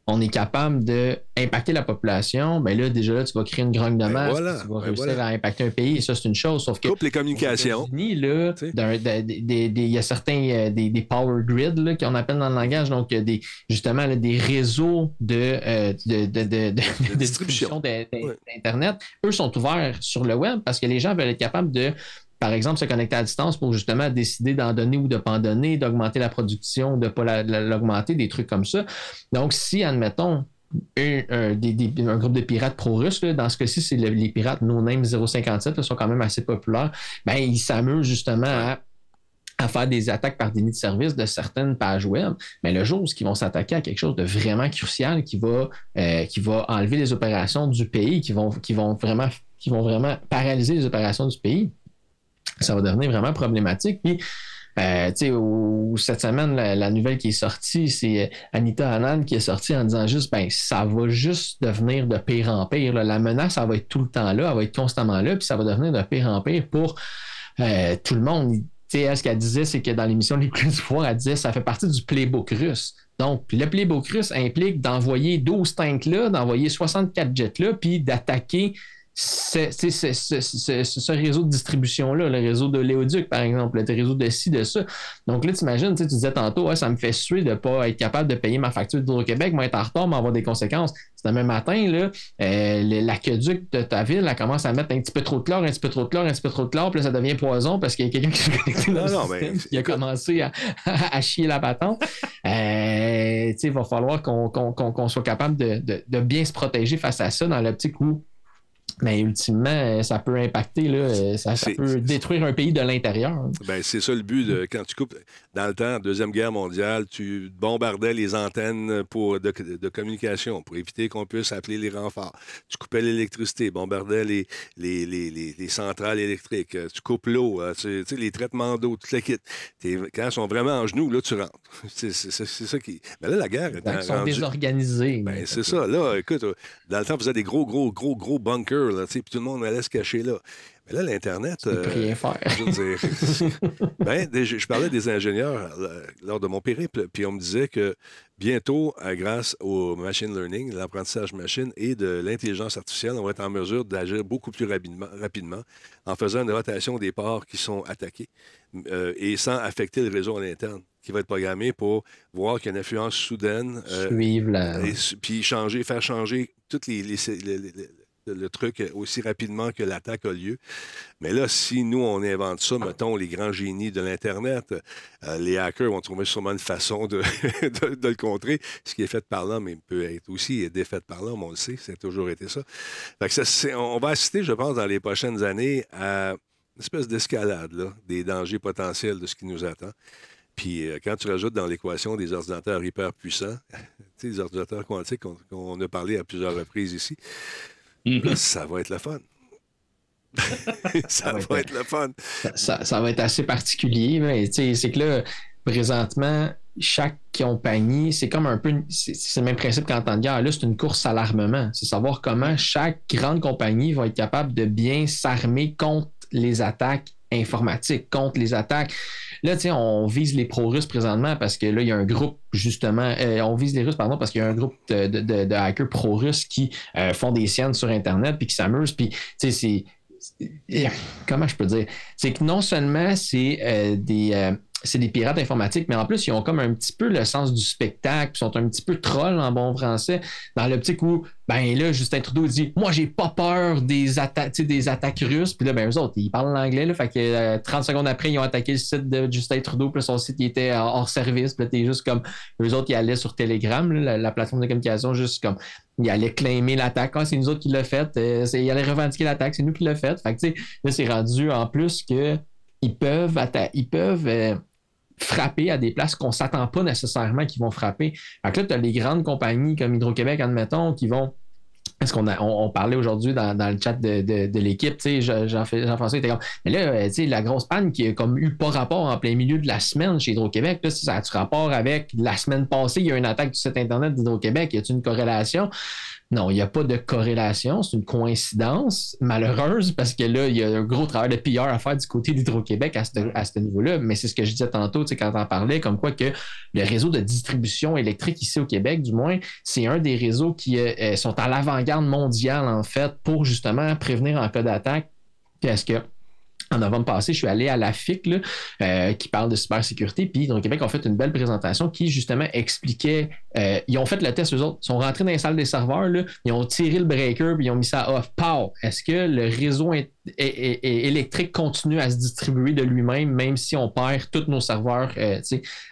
on est capable d'impacter la population, ben là, déjà là, tu vas créer une grogne de Ben masse, voilà, tu vas ben réussir voilà. à impacter un pays, et ça, c'est une chose. Sauf que Coupe les communications. Là, il y a certains euh, des, des power grids qu'on appelle dans le langage, donc euh, des, justement là, des réseaux de, euh, de, de, de- distribution Ouais. d'Internet. Eux sont ouverts sur le web parce que les gens veulent être capables de, par exemple, se connecter à distance pour justement décider d'en donner ou de ne pas en donner, d'augmenter la production, de ne pas la- la- l'augmenter, des trucs comme ça. Donc, si, admettons, un, un- groupe de pirates pro-russes, dans ce cas-ci, c'est le- les pirates No Name 057, là, sont quand même assez populaires, ben, ils s'amusent justement à, faire des attaques par déni de service de certaines pages web. Mais le jour où ils vont s'attaquer à quelque chose de vraiment crucial qui va, euh, enlever les opérations du pays, qui qui vont vraiment paralyser les opérations du pays, ça va devenir vraiment problématique. Puis, euh, au- cette semaine, la, nouvelle qui est sortie, c'est euh, Anita Anand qui est sortie en disant juste, ben, ça va juste devenir de pire en pire. La menace, ça va être tout le temps là, elle va être constamment là, puis ça va devenir de pire en pire pour euh, tout le monde. Tu sais, elle, ce qu'elle disait, c'est que dans l'émission Les Plus du Pouvoir, elle disait ça fait partie du playbook russe. Donc, le playbook russe implique d'envoyer 12 tanks là, d'envoyer 64 jets là, puis d'attaquer ce, réseau de distribution-là, le réseau de Léoduc, par exemple, le réseau de ci, de ça. Donc là, tu imagines, tu sais, tu disais tantôt, Ouais, ça me fait suer de ne pas être capable de payer ma facture d'Hydro-Québec, moi être en retard, mais avoir des conséquences. C'est demain matin, là, euh, l'aqueduc de ta ville, elle commence à mettre un petit peu trop de chlore, un petit peu trop de chlore, un petit peu trop de chlore, puis là, ça devient poison parce qu'il y a quelqu'un qui qui a commencé à, à chier la patente. Euh, il va falloir qu'on soit capable de, de- de bien se protéger face à ça dans l'optique où mais ultimement, euh, ça peut impacter, là, euh, ça, peut détruire un pays de l'intérieur. Ben, c'est ça le but de quand tu coupes. Dans le temps, Deuxième Guerre mondiale, tu bombardais les antennes pour, de, de communication pour éviter qu'on puisse appeler les renforts. Tu coupais l'électricité, bombardais les, les, les, les- les centrales électriques. Tu coupes l'eau, euh, tu tu sais, les traitements d'eau, tout le kit. T'es- Quand ils sont vraiment en genoux, là, tu rentres. C'est ça qui. Mais là, la guerre est ils sont rendue- désorganisés. Ben, c'est ça. Là, écoute, dans le temps, vous avez des gros, gros, gros, gros bunkers, là, puis tout le monde allait se cacher là. Mais là, l'Internet. Euh, rien faire. je veux dire, ben, je parlais des ingénieurs euh, lors de mon périple, puis on me disait que bientôt, euh, grâce au machine learning, l'apprentissage machine et de l'intelligence artificielle, on va être en mesure d'agir beaucoup plus rapidement, rapidement en faisant une rotation des ports qui sont attaqués euh, et sans affecter le réseau à l'interne, qui va être programmé pour voir qu'il y a une influence soudaine. euh, Suivre la. et puis changer, faire changer tout les, les- les- les- les- le truc aussi rapidement que l'attaque a lieu. Mais là, si nous, on invente ça, mettons, les grands génies de l'Internet, euh, les hackers vont trouver sûrement une façon de, le contrer. Ce qui est fait par l'homme peut être aussi défait par l'homme, on le sait, ça toujours été ça. Fait ça, on va assister, je pense, dans les prochaines années à une espèce d'escalade des dangers potentiels de ce qui nous attend. Puis euh, quand tu rajoutes dans l'équation des ordinateurs hyper puissants, les ordinateurs quantiques qu'on a parlé à plusieurs reprises ici, là, ça va être le fun. ça va va être- être le fun. ça, ça- va être assez particulier. Mais c'est que là, présentement, chaque compagnie, c'est comme un peu, c'est le même principe qu'en temps de guerre. Là, c'est une course à l'armement. C'est savoir comment chaque grande compagnie va être capable de bien s'armer contre les attaques informatiques, contre les attaques. Là, tu sais, on vise les pro-russes présentement parce que là, il y a un groupe, justement, euh, on vise les Russes, pardon, parce qu'il y a un groupe de, hackers pro-russes qui euh, font des siennes sur Internet puis qui s'amusent. Puis, tu sais, c'est comment je peux dire? C'est que non seulement c'est euh, des. Euh, c'est des pirates informatiques, mais en plus, ils ont comme un petit peu le sens du spectacle, puis sont un petit peu trolls en bon français, dans l'optique où, ben là, Justin Trudeau dit Moi, j'ai pas peur des, atta- des attaques russes. Puis là, ben eux autres, ils parlent l'anglais, là, fait que euh, 30 secondes après, ils ont attaqué le site de Justin Trudeau, puis son site, était hors service, puis là, t'es juste comme. Eux autres, ils allaient sur Telegram, la, la plateforme de communication, juste comme. Ils allaient claimer l'attaque. Ah, c'est nous autres qui l'a fait. Euh, ils allaient revendiquer l'attaque. C'est nous qui l'a fait. Fait que, là, c'est rendu en plus que ils peuvent, ils peuvent euh, frapper à des places qu'on ne s'attend pas nécessairement qu'ils vont frapper. Fait que là, tu as les grandes compagnies comme Hydro-Québec, admettons, qui vont Est-ce qu'on a, on, parlait aujourd'hui dans, le chat de, de, l'équipe, tu sais, Jean-François était comme, mais là, euh, tu sais, la grosse panne qui a comme eu pas rapport en plein milieu de la semaine chez Hydro-Québec, ça a-tu rapport avec la semaine passée, il y a eu une attaque du site Internet d'Hydro-Québec, y a-t-il une corrélation? Non, il n'y a pas de corrélation, c'est une coïncidence malheureuse parce que là, il y a un gros travail de PR à faire du côté d'Hydro-Québec à ce, niveau-là, mais c'est ce que je disais tantôt, tu sais, quand on parlait, comme quoi que le réseau de distribution électrique ici au Québec, du moins, c'est un des réseaux qui euh, euh, sont à l'avant-garde mondiale, en fait, pour justement prévenir en cas d'attaque. Est-ce que en novembre passé, je suis allé à la FIC euh, qui parle de cybersécurité. Puis dans le Québec, ont fait une belle présentation qui justement expliquait. Euh, ils ont fait le test, eux autres. Ils sont rentrés dans les salles des serveurs, ils ont tiré le breaker puis ils ont mis ça off. Pow! Est-ce que le réseau électrique continue à se distribuer de lui-même, même si on perd tous nos serveurs euh,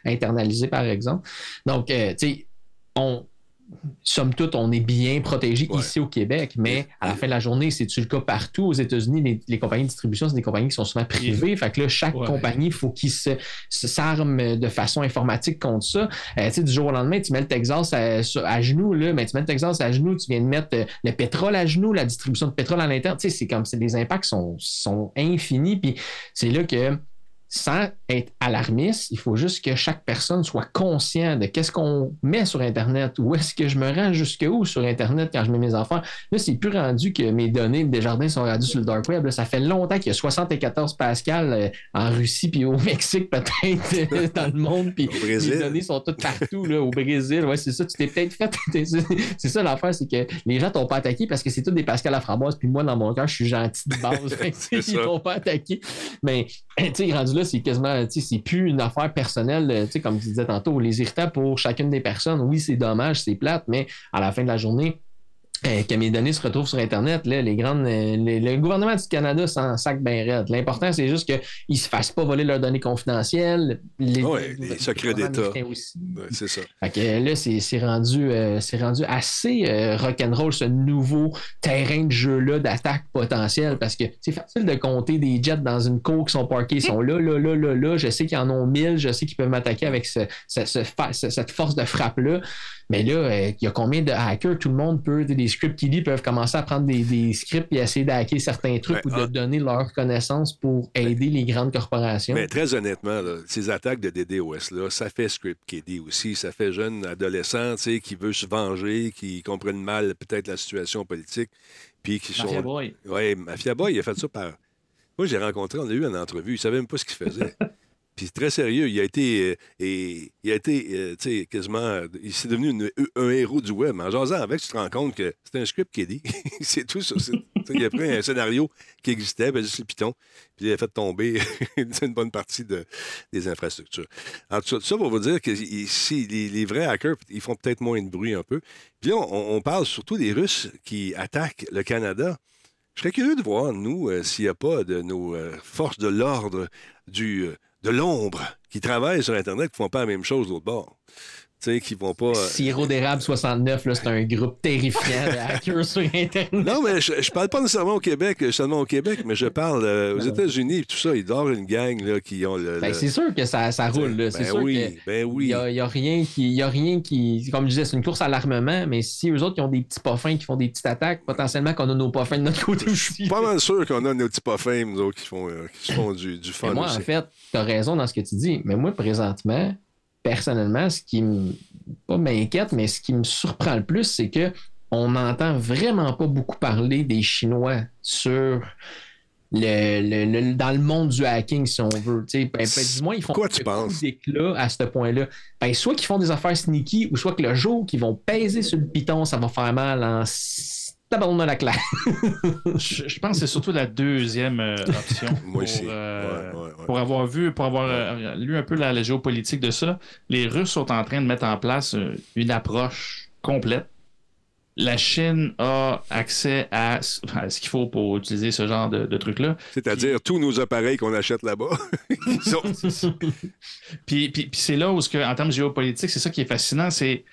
internalisés, par exemple? Donc, tu sais, on somme toute, on est bien protégé ici au Québec, mais à la fin de la journée, c'est-tu le cas partout? Aux États-Unis, les, compagnies de distribution, c'est des compagnies qui sont souvent privées. Fait que là, chaque compagnie, il faut qu'ils se, s'arment de façon informatique contre ça. Euh, tu sais, du jour au lendemain, tu mets le Texas à, genoux, là, mais tu mets le Texas à genoux, tu viens de mettre euh, le pétrole à genoux, la distribution de pétrole à l'intérieur. Tu sais, c'est comme, les impacts sont, sont infinis. Puis c'est là que sans être alarmiste, il faut juste que chaque personne soit conscient de qu'est-ce qu'on met sur Internet, où est-ce que je me rends jusqu'où sur Internet quand je mets mes enfants. Là, c'est plus rendu que mes données de jardins sont rendues sur le dark web. ça fait longtemps qu'il y a 74 Pascal euh, en Russie puis au Mexique peut-être euh, dans le monde. Puis les données sont toutes partout là, au Brésil. Ouais, c'est ça. Tu t'es peut-être fait. c'est ça l'affaire, c'est que les gens t'ont pas attaqué parce que c'est tous des Pascal à framboise. Puis moi, dans mon cœur, je suis gentil de base. ils t'ont pas attaqué. Mais tu sais, rendu c'est quasiment, c'est plus une affaire personnelle, euh, comme tu disais tantôt, les irritants pour chacune des personnes. Oui, c'est dommage, c'est plate, mais à la fin de la journée, que mes données se retrouvent sur Internet, là, les grandes, euh, le gouvernement du Canada s'en sac bien raide. L'important, c'est juste qu'ils ne se fassent pas voler leurs données confidentielles. Les, les secrets d'État. c'est ça. là, c'est rendu, euh, rendu assez rock'n'roll, ce nouveau terrain de jeu-là d'attaque potentielle, parce que c'est facile de compter des jets dans une cour qui sont parqués, ils sont là, là, là, là, là. Je sais qu'ils en ont mille, je sais qu'ils peuvent m'attaquer avec cette force de frappe-là. Mais là, euh, il y a combien de hackers? Tout le monde peut, des scripts qui peuvent commencer à prendre des, scripts et essayer d'hacker certains trucs ou de ah. donner leurs connaissances pour aider les grandes corporations. Mais très honnêtement, ces attaques de DDoS, là, ça fait script KD aussi. Ça fait jeune adolescent qui veut se venger, qui comprennent mal peut-être la situation politique. Puis qui Mafia Boy. Oui, Mafia Boy, il a fait ça par. Moi, j'ai rencontré, on a eu une entrevue, il savait même pas ce qu'il faisait. Puis très sérieux, il a été, euh, et, il a été euh, tu sais, quasiment, il s'est devenu un héros du web. En jasant avec, tu te rends compte que c'est un script qui est dit. c'est tout ça. il a pris un scénario qui existait, ben, juste le Python, puis il a fait tomber une bonne partie de, des infrastructures. En tout cas, ça pour vous dire que ici, les, vrais hackers, ils font peut-être moins de bruit un peu. Puis là, on, parle surtout des Russes qui attaquent le Canada. Je serais curieux de voir, nous, euh, s'il n'y a pas de nos forces de l'ordre du de l'ombre qui travaillent sur Internet qui font pas la même chose d'autre bord. Sais, qui vont pas. Euh, d'érable 69, là, c'est un groupe terrifiant de hackers sur Internet. Non, mais je, je, parle pas nécessairement au Québec, seulement au Québec, mais je parle euh, aux États-Unis, tout ça, ils dorment une gang là, qui ont le. Ben, c'est sûr que ça, ça roule, là. C'est ben sûr oui, que ben oui. Il n'y a, rien qui. Y a rien qui. Comme je disais, c'est une course à l'armement, mais si eux autres qui ont des petits poffins qui font des petites attaques, potentiellement qu'on a nos poffins de notre côté aussi. Je suis pas mal sûr qu'on a nos petits poffins, nous autres, qui font, euh, qui font du, du fun. moi, en fait, tu as raison dans ce que tu dis, mais moi, présentement, personnellement, ce qui m'inquiète, mais ce qui me surprend le plus, c'est que on n'entend vraiment pas beaucoup parler des Chinois sur le, dans le monde du hacking, si on veut. Ben, ben, dis-moi, ils font Quoi tu penses? à ce point-là. Ben, soit qu'ils font des affaires sneaky, ou soit que le jour qu'ils vont peser sur le piton, ça va faire mal en D'abord, la claque. je, pense que c'est surtout la deuxième euh, option. Moi pour, euh, pour avoir vu, pour avoir euh, lu un peu la, géopolitique de ça, les Russes sont en train de mettre en place une approche complète. La Chine a accès à, ce qu'il faut pour utiliser ce genre de, de truc-là. C'est-à-dire tous nos appareils qu'on achète là-bas. puis, puis, puis c'est là où, en termes géopolitiques, c'est ça qui est fascinant, c'est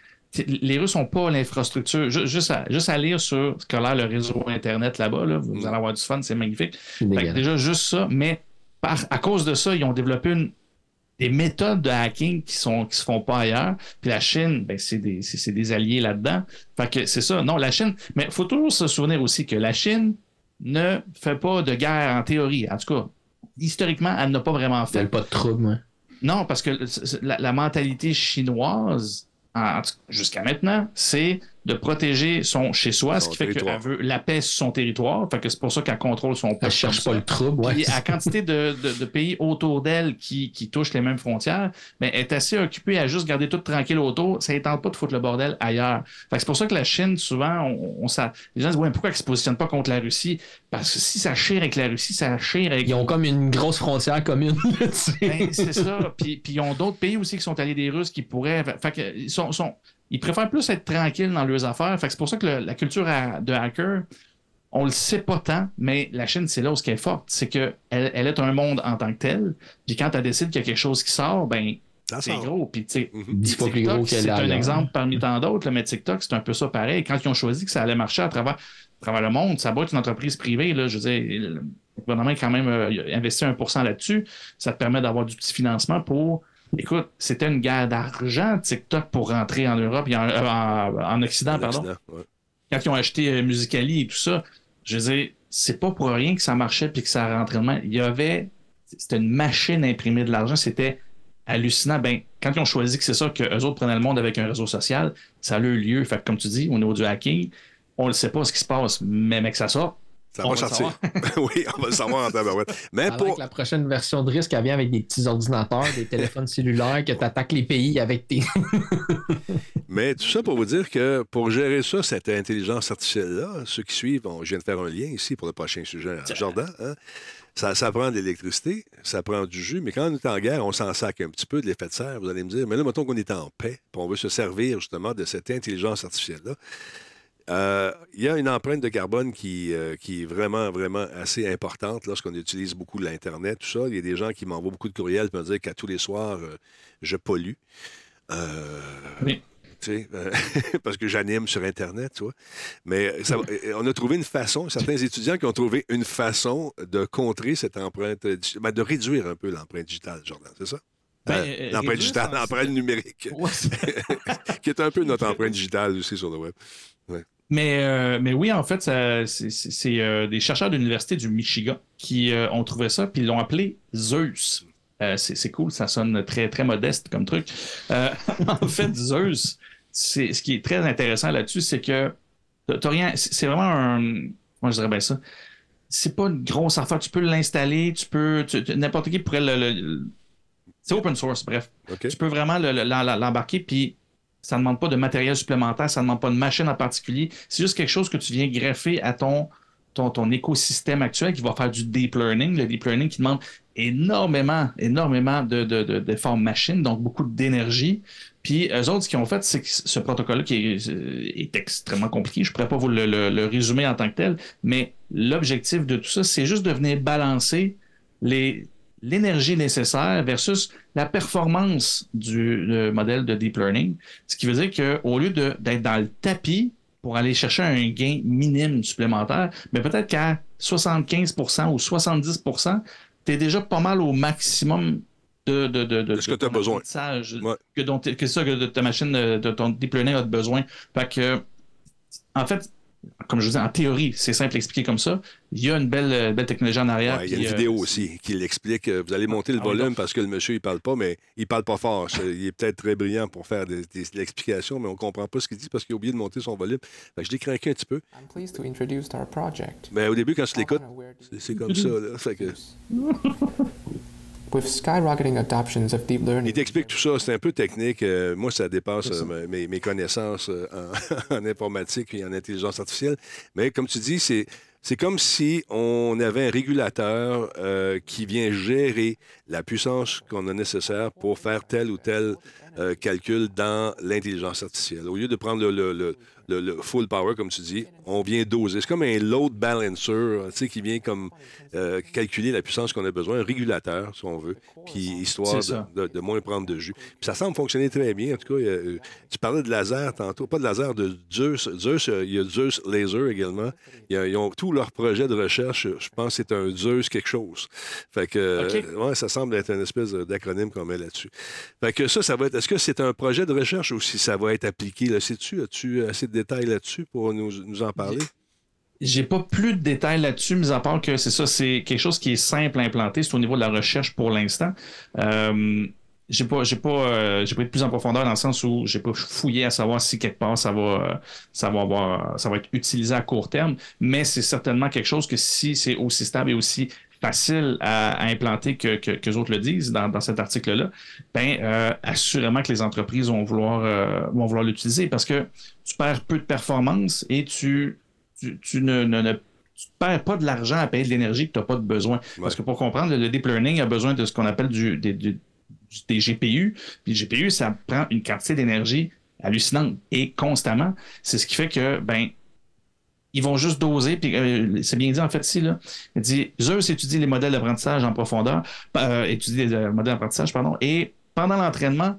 les Russes n'ont pas l'infrastructure. Juste à, juste à lire sur ce qu'a l'air le réseau Internet là-bas, vous allez avoir du fun, c'est magnifique. déjà, juste ça, mais à cause de ça, ils ont développé une des méthodes de hacking qui sont qui se font pas ailleurs. Puis la Chine, ben, c'est des, des alliés là-dedans. Fait que c'est ça. Non, la Chine. Mais il faut toujours se souvenir aussi que la Chine ne fait pas de guerre en théorie. En tout cas, historiquement, elle n'a pas vraiment fait. Elle pas de trouble. Non, parce que la, la mentalité chinoise, jusqu'à maintenant, c'est de protéger son chez soi, ce qui fait qu'elle veut la paix sur son territoire. Fait que c'est pour ça qu'elle contrôle son Elle cherche pas le trouble. Ouais. à quantité de, de, pays autour d'elle qui, qui, touchent les mêmes frontières, mais elle est assez occupée à juste garder tout tranquille autour. Ça ne tente pas de foutre le bordel ailleurs. Fait que c'est pour ça que la Chine, souvent, on, on ça, les gens se disent ouais, pourquoi elle se positionne pas contre la Russie? Parce que si ça chire avec la Russie, ça chire avec. Ils ont comme une grosse frontière commune. ben, c'est ça. Puis, puis ils ont d'autres pays aussi qui sont alliés des Russes qui pourraient. Fait que ils sont, sont ils préfèrent plus être tranquilles dans leurs affaires. c'est pour ça que la culture de hacker, on le sait pas tant, mais la Chine, c'est là où ce qui est forte. C'est qu'elle elle est un monde en tant que tel. Puis quand elle décide qu'il y a quelque chose qui sort, ben c'est gros. Puis, tu sais, mhm. c'est un exemple parmi tant d'autres, mais TikTok, c'est un peu ça pareil. Quand ils ont choisi que ça allait marcher à travers, travers le monde, ça va être une entreprise privée. Là, je veux dire, le gouvernement a quand même euh, investi 1% là-dessus. Ça te permet d'avoir du petit financement pour Écoute, c'était une guerre d'argent, TikTok, pour rentrer en Europe, en, en, en Occident, pardon. Quand ils ont acheté euh, Musicali et tout ça, je veux dire, c'est pas pour rien que ça marchait puis que ça rentrait main. Il y avait, c'était une machine à imprimer de l'argent, c'était hallucinant. Ben, quand ils ont choisi que c'est ça, qu'eux autres prenaient le monde avec un réseau social, ça a eu lieu. Fait comme tu dis, au niveau du hacking, on ne sait pas ce qui se passe, mais mec, ça sort, ça va sortir. oui, on va le savoir en tabarouette. Mais pour... la prochaine version de risque, elle vient avec des petits ordinateurs, des téléphones cellulaires, que tu attaques les pays avec tes. Mais tout ça pour vous dire que pour gérer ça, cette intelligence artificielle-là, ceux qui suivent, on, je viens de faire un lien ici pour le prochain sujet Jordan. Hein? Ça, ça, prend de l'électricité, ça prend du jus, mais quand on est en guerre, on s'en sac un petit peu de l'effet de serre, vous allez me dire. Mais là, mettons qu'on est en paix, puis on veut se servir justement de cette intelligence artificielle-là. Euh, il y a une empreinte de carbone qui, euh, qui est vraiment, vraiment assez importante lorsqu'on utilise beaucoup l'Internet, tout ça. Il y a des gens qui m'envoient beaucoup de courriels pour me dire qu'à tous les soirs, euh, je pollue. oui. parce que j'anime sur Internet, tu vois. Mais on a trouvé une façon, certains étudiants qui ont trouvé une façon de contrer cette empreinte, ben, de réduire un peu l'empreinte digitale, Jordan, c'est ça? Ben, l'empreinte digitale, l'empreinte numérique, qui est un peu notre empreinte digitale aussi sur le web. Ouais. Mais, euh, mais oui, en fait, c'est euh, des chercheurs de l'Université du Michigan qui euh, ont trouvé ça, puis ils l'ont appelé Zeus. c'est cool, ça sonne très, très modeste comme truc. en fait, Zeus, ce qui est très intéressant là-dessus, c'est que t'as rien. C'est vraiment un. Moi, je dirais bien ça? C'est pas une grosse affaire. Tu peux l'installer, tu peux. N'importe qui pourrait le. c'est open source, bref. Tu peux vraiment l'embarquer, puis ça ne demande pas de matériel supplémentaire, ça ne demande pas de machine en particulier. C'est juste quelque chose que tu viens greffer à ton, ton, écosystème actuel qui va faire du deep learning. Le deep learning qui demande énormément, énormément de, de, de, machine, donc beaucoup d'énergie. Puis eux autres, ce qu'ils ont fait, c'est que ce protocole-là qui est, est, extrêmement compliqué, je ne pourrais pas vous le, le, résumer en tant que tel, mais l'objectif de tout ça, c'est juste de venir balancer les, l'énergie nécessaire versus la performance du modèle de deep learning. Ce qui veut dire qu'au lieu d'être dans le tapis pour aller chercher un gain minime supplémentaire, mais peut-être qu'à 75% ou 70 tu es déjà pas mal au maximum de, de, de, de ce que tu as besoin. Que, dont, que ça que ta machine, de ton deep learning a besoin. Fait que, en fait, comme je vous dis, en théorie, c'est simple à expliquer comme ça. Il y a une belle, euh, belle technologie en arrière. il y a une vidéo euh, aussi qui l'explique. Vous allez monter le ah volume parce que le monsieur, il parle pas, mais il parle pas fort. il est peut-être très brillant pour faire de, l'explication, mais on comprend pas ce qu'il dit parce qu'il a oublié de monter son volume. je l'ai craqué un petit peu. Mais au début, quand tu l'écoutes, c'est comme ça. Il t'explique tout ça, c'est un peu technique. Euh, moi, ça dépasse euh, mes, connaissances euh, en, informatique et en intelligence artificielle. Mais comme tu dis, c'est. C'est comme si on avait un régulateur qui vient gérer la puissance qu'on a nécessaire pour faire tel ou tel calcul dans l'intelligence artificielle. Au lieu de prendre le, le, le full power, comme tu dis, on vient doser. C'est comme un load balancer, tu sais, qui vient comme euh, calculer la puissance qu'on a besoin, un régulateur, si on veut, puis histoire de, de- de moins prendre de jus. Puis ça semble fonctionner très bien. En tout cas, euh, tu parlais de laser tantôt, pas de laser, de Zeus. Zeus, euh, il y a Zeus Laser également. Il y a- ils ont tous leurs projets de recherche. Je pense que c'est un Zeus quelque chose. Fait que, euh, ouais, ça semble être une espèce d'acronyme qu'on met là-dessus. Fait que ça, ça va être. Est-ce que c'est un projet de recherche ou si ça va être appliqué? Là, sais-tu? As-tu assez de détails là-dessus pour nous, en parler? J'ai pas plus de détails là-dessus, mis à part que c'est ça, c'est quelque chose qui est simple à implanter. C'est au niveau de la recherche pour l'instant. Euh, j'ai pas, j'ai pas, euh, j'ai pas été plus en profondeur dans le sens où j'ai pas fouillé à savoir si quelque part ça va, ça va avoir, ça va être utilisé à court terme. Mais c'est certainement quelque chose que si c'est aussi stable et aussi facile à, à implanter que, que, que autres le disent dans, dans cet article-là, ben euh, assurément que les entreprises vont vouloir, euh, vont vouloir l'utiliser parce que tu perds peu de performance et tu tu, tu ne, ne- ne- tu perds pas de l'argent à payer de l'énergie que tu n'as pas de besoin. Parce que pour comprendre, le, deep learning a besoin de ce qu'on appelle du, des, des GPU. Puis les GPU, ça prend une quantité d'énergie hallucinante et constamment. C'est ce qui fait que, ben, ils vont juste doser, puis euh, c'est bien dit en fait ici, là. Il dit Zeus étudie les modèles d'apprentissage en profondeur, euh, étudie les euh, modèles d'apprentissage, pardon, et pendant l'entraînement,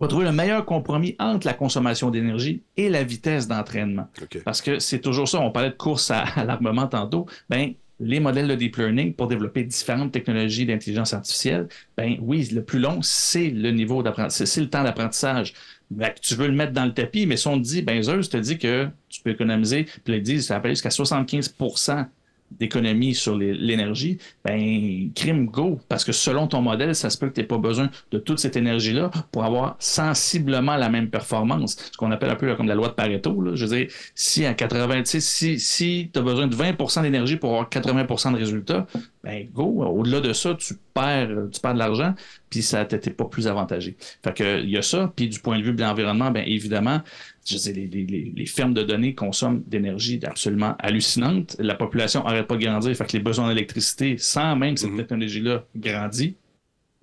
va trouver le meilleur compromis entre la consommation d'énergie et la vitesse d'entraînement. Parce que c'est toujours ça. On parlait de course à, à l'armement tantôt. Ben, les modèles de deep learning pour développer différentes technologies d'intelligence artificielle, ben oui, le plus long, c'est le niveau d'apprentissage, c'est le temps d'apprentissage. Que tu veux le mettre dans le tapis, mais si on te dit, ben Zeus te dit que tu peux économiser, puis ils disent, ça jusqu'à 75% d'économie sur l'énergie, ben crime go, parce que selon ton modèle, ça se peut que tu n'aies pas besoin de toute cette énergie-là pour avoir sensiblement la même performance. Ce qu'on appelle un peu comme la loi de Pareto. Là. Je veux dire, si à 80, tu sais, si, si tu as besoin de 20% d'énergie pour avoir 80% de résultats, ben go, au-delà de ça, tu perds, tu perds de l'argent, puis ça t'était pas plus avantagé. Fait que il y a ça, puis du point de vue de l'environnement, ben évidemment, je sais, les, les- les- les fermes de données consomment d'énergie absolument hallucinante. La population n'arrête pas de grandir, fait que les besoins d'électricité, sans même cette Mhm. technologie-là grandit,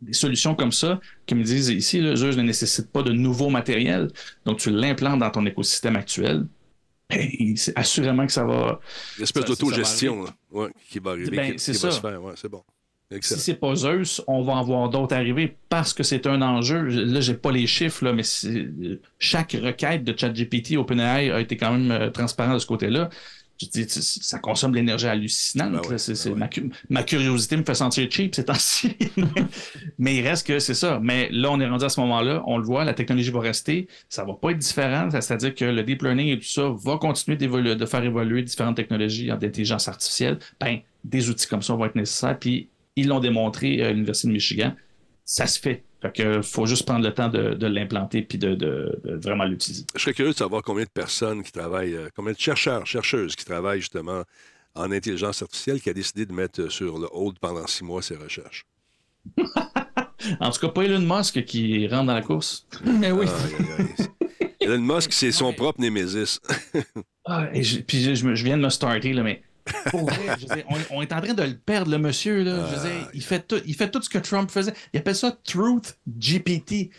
des solutions comme ça, comme ils disent ici, le jeu ne nécessite pas de nouveaux matériels, donc tu l'implantes dans ton écosystème actuel. C'est assurément que ça va. Une espèce d'autogestion ouais, qui va arriver, Ben, c'est va ça. se faire. Ouais, c'est bon. Si c'est pas Zeus, on va en voir d'autres arriver parce que c'est un enjeu. Là, j'ai pas les chiffres, là, mais chaque requête de ChatGPT OpenAI a été quand même euh, transparent de ce côté-là. Je dis, ça consomme de l'énergie hallucinante. Ben ouais, ben ouais. ma, cu- ma curiosité me fait sentir cheap ces temps-ci. mais il reste que c'est ça. Mais là, on est rendu à ce moment-là. On le voit, la technologie va rester. Ça va pas être différent. C'est-à-dire que le deep learning et tout ça va continuer de faire évoluer différentes technologies en intelligence artificielle. Ben, des outils comme ça vont être nécessaires. Puis, ils l'ont démontré à l'Université de Michigan. Ça se fait. Fait que faut juste prendre le temps de, de l'implanter puis de, de- de vraiment l'utiliser. Je serais curieux de savoir combien de personnes qui travaillent, euh, combien de chercheurs, chercheuses qui travaillent justement en intelligence artificielle qui a décidé de mettre sur le hold pendant six mois ses recherches. En tout cas, pas Elon Musk qui rentre dans la course. Mais oui. Elon Musk, c'est son propre némésis. Ah, et je- puis je viens de me starter, là, mais pour vrai, je veux dire, on, on est en train de le perdre, le monsieur. Là, je il, fait tout, il fait tout ce que Trump faisait. Il appelle ça Truth GPT.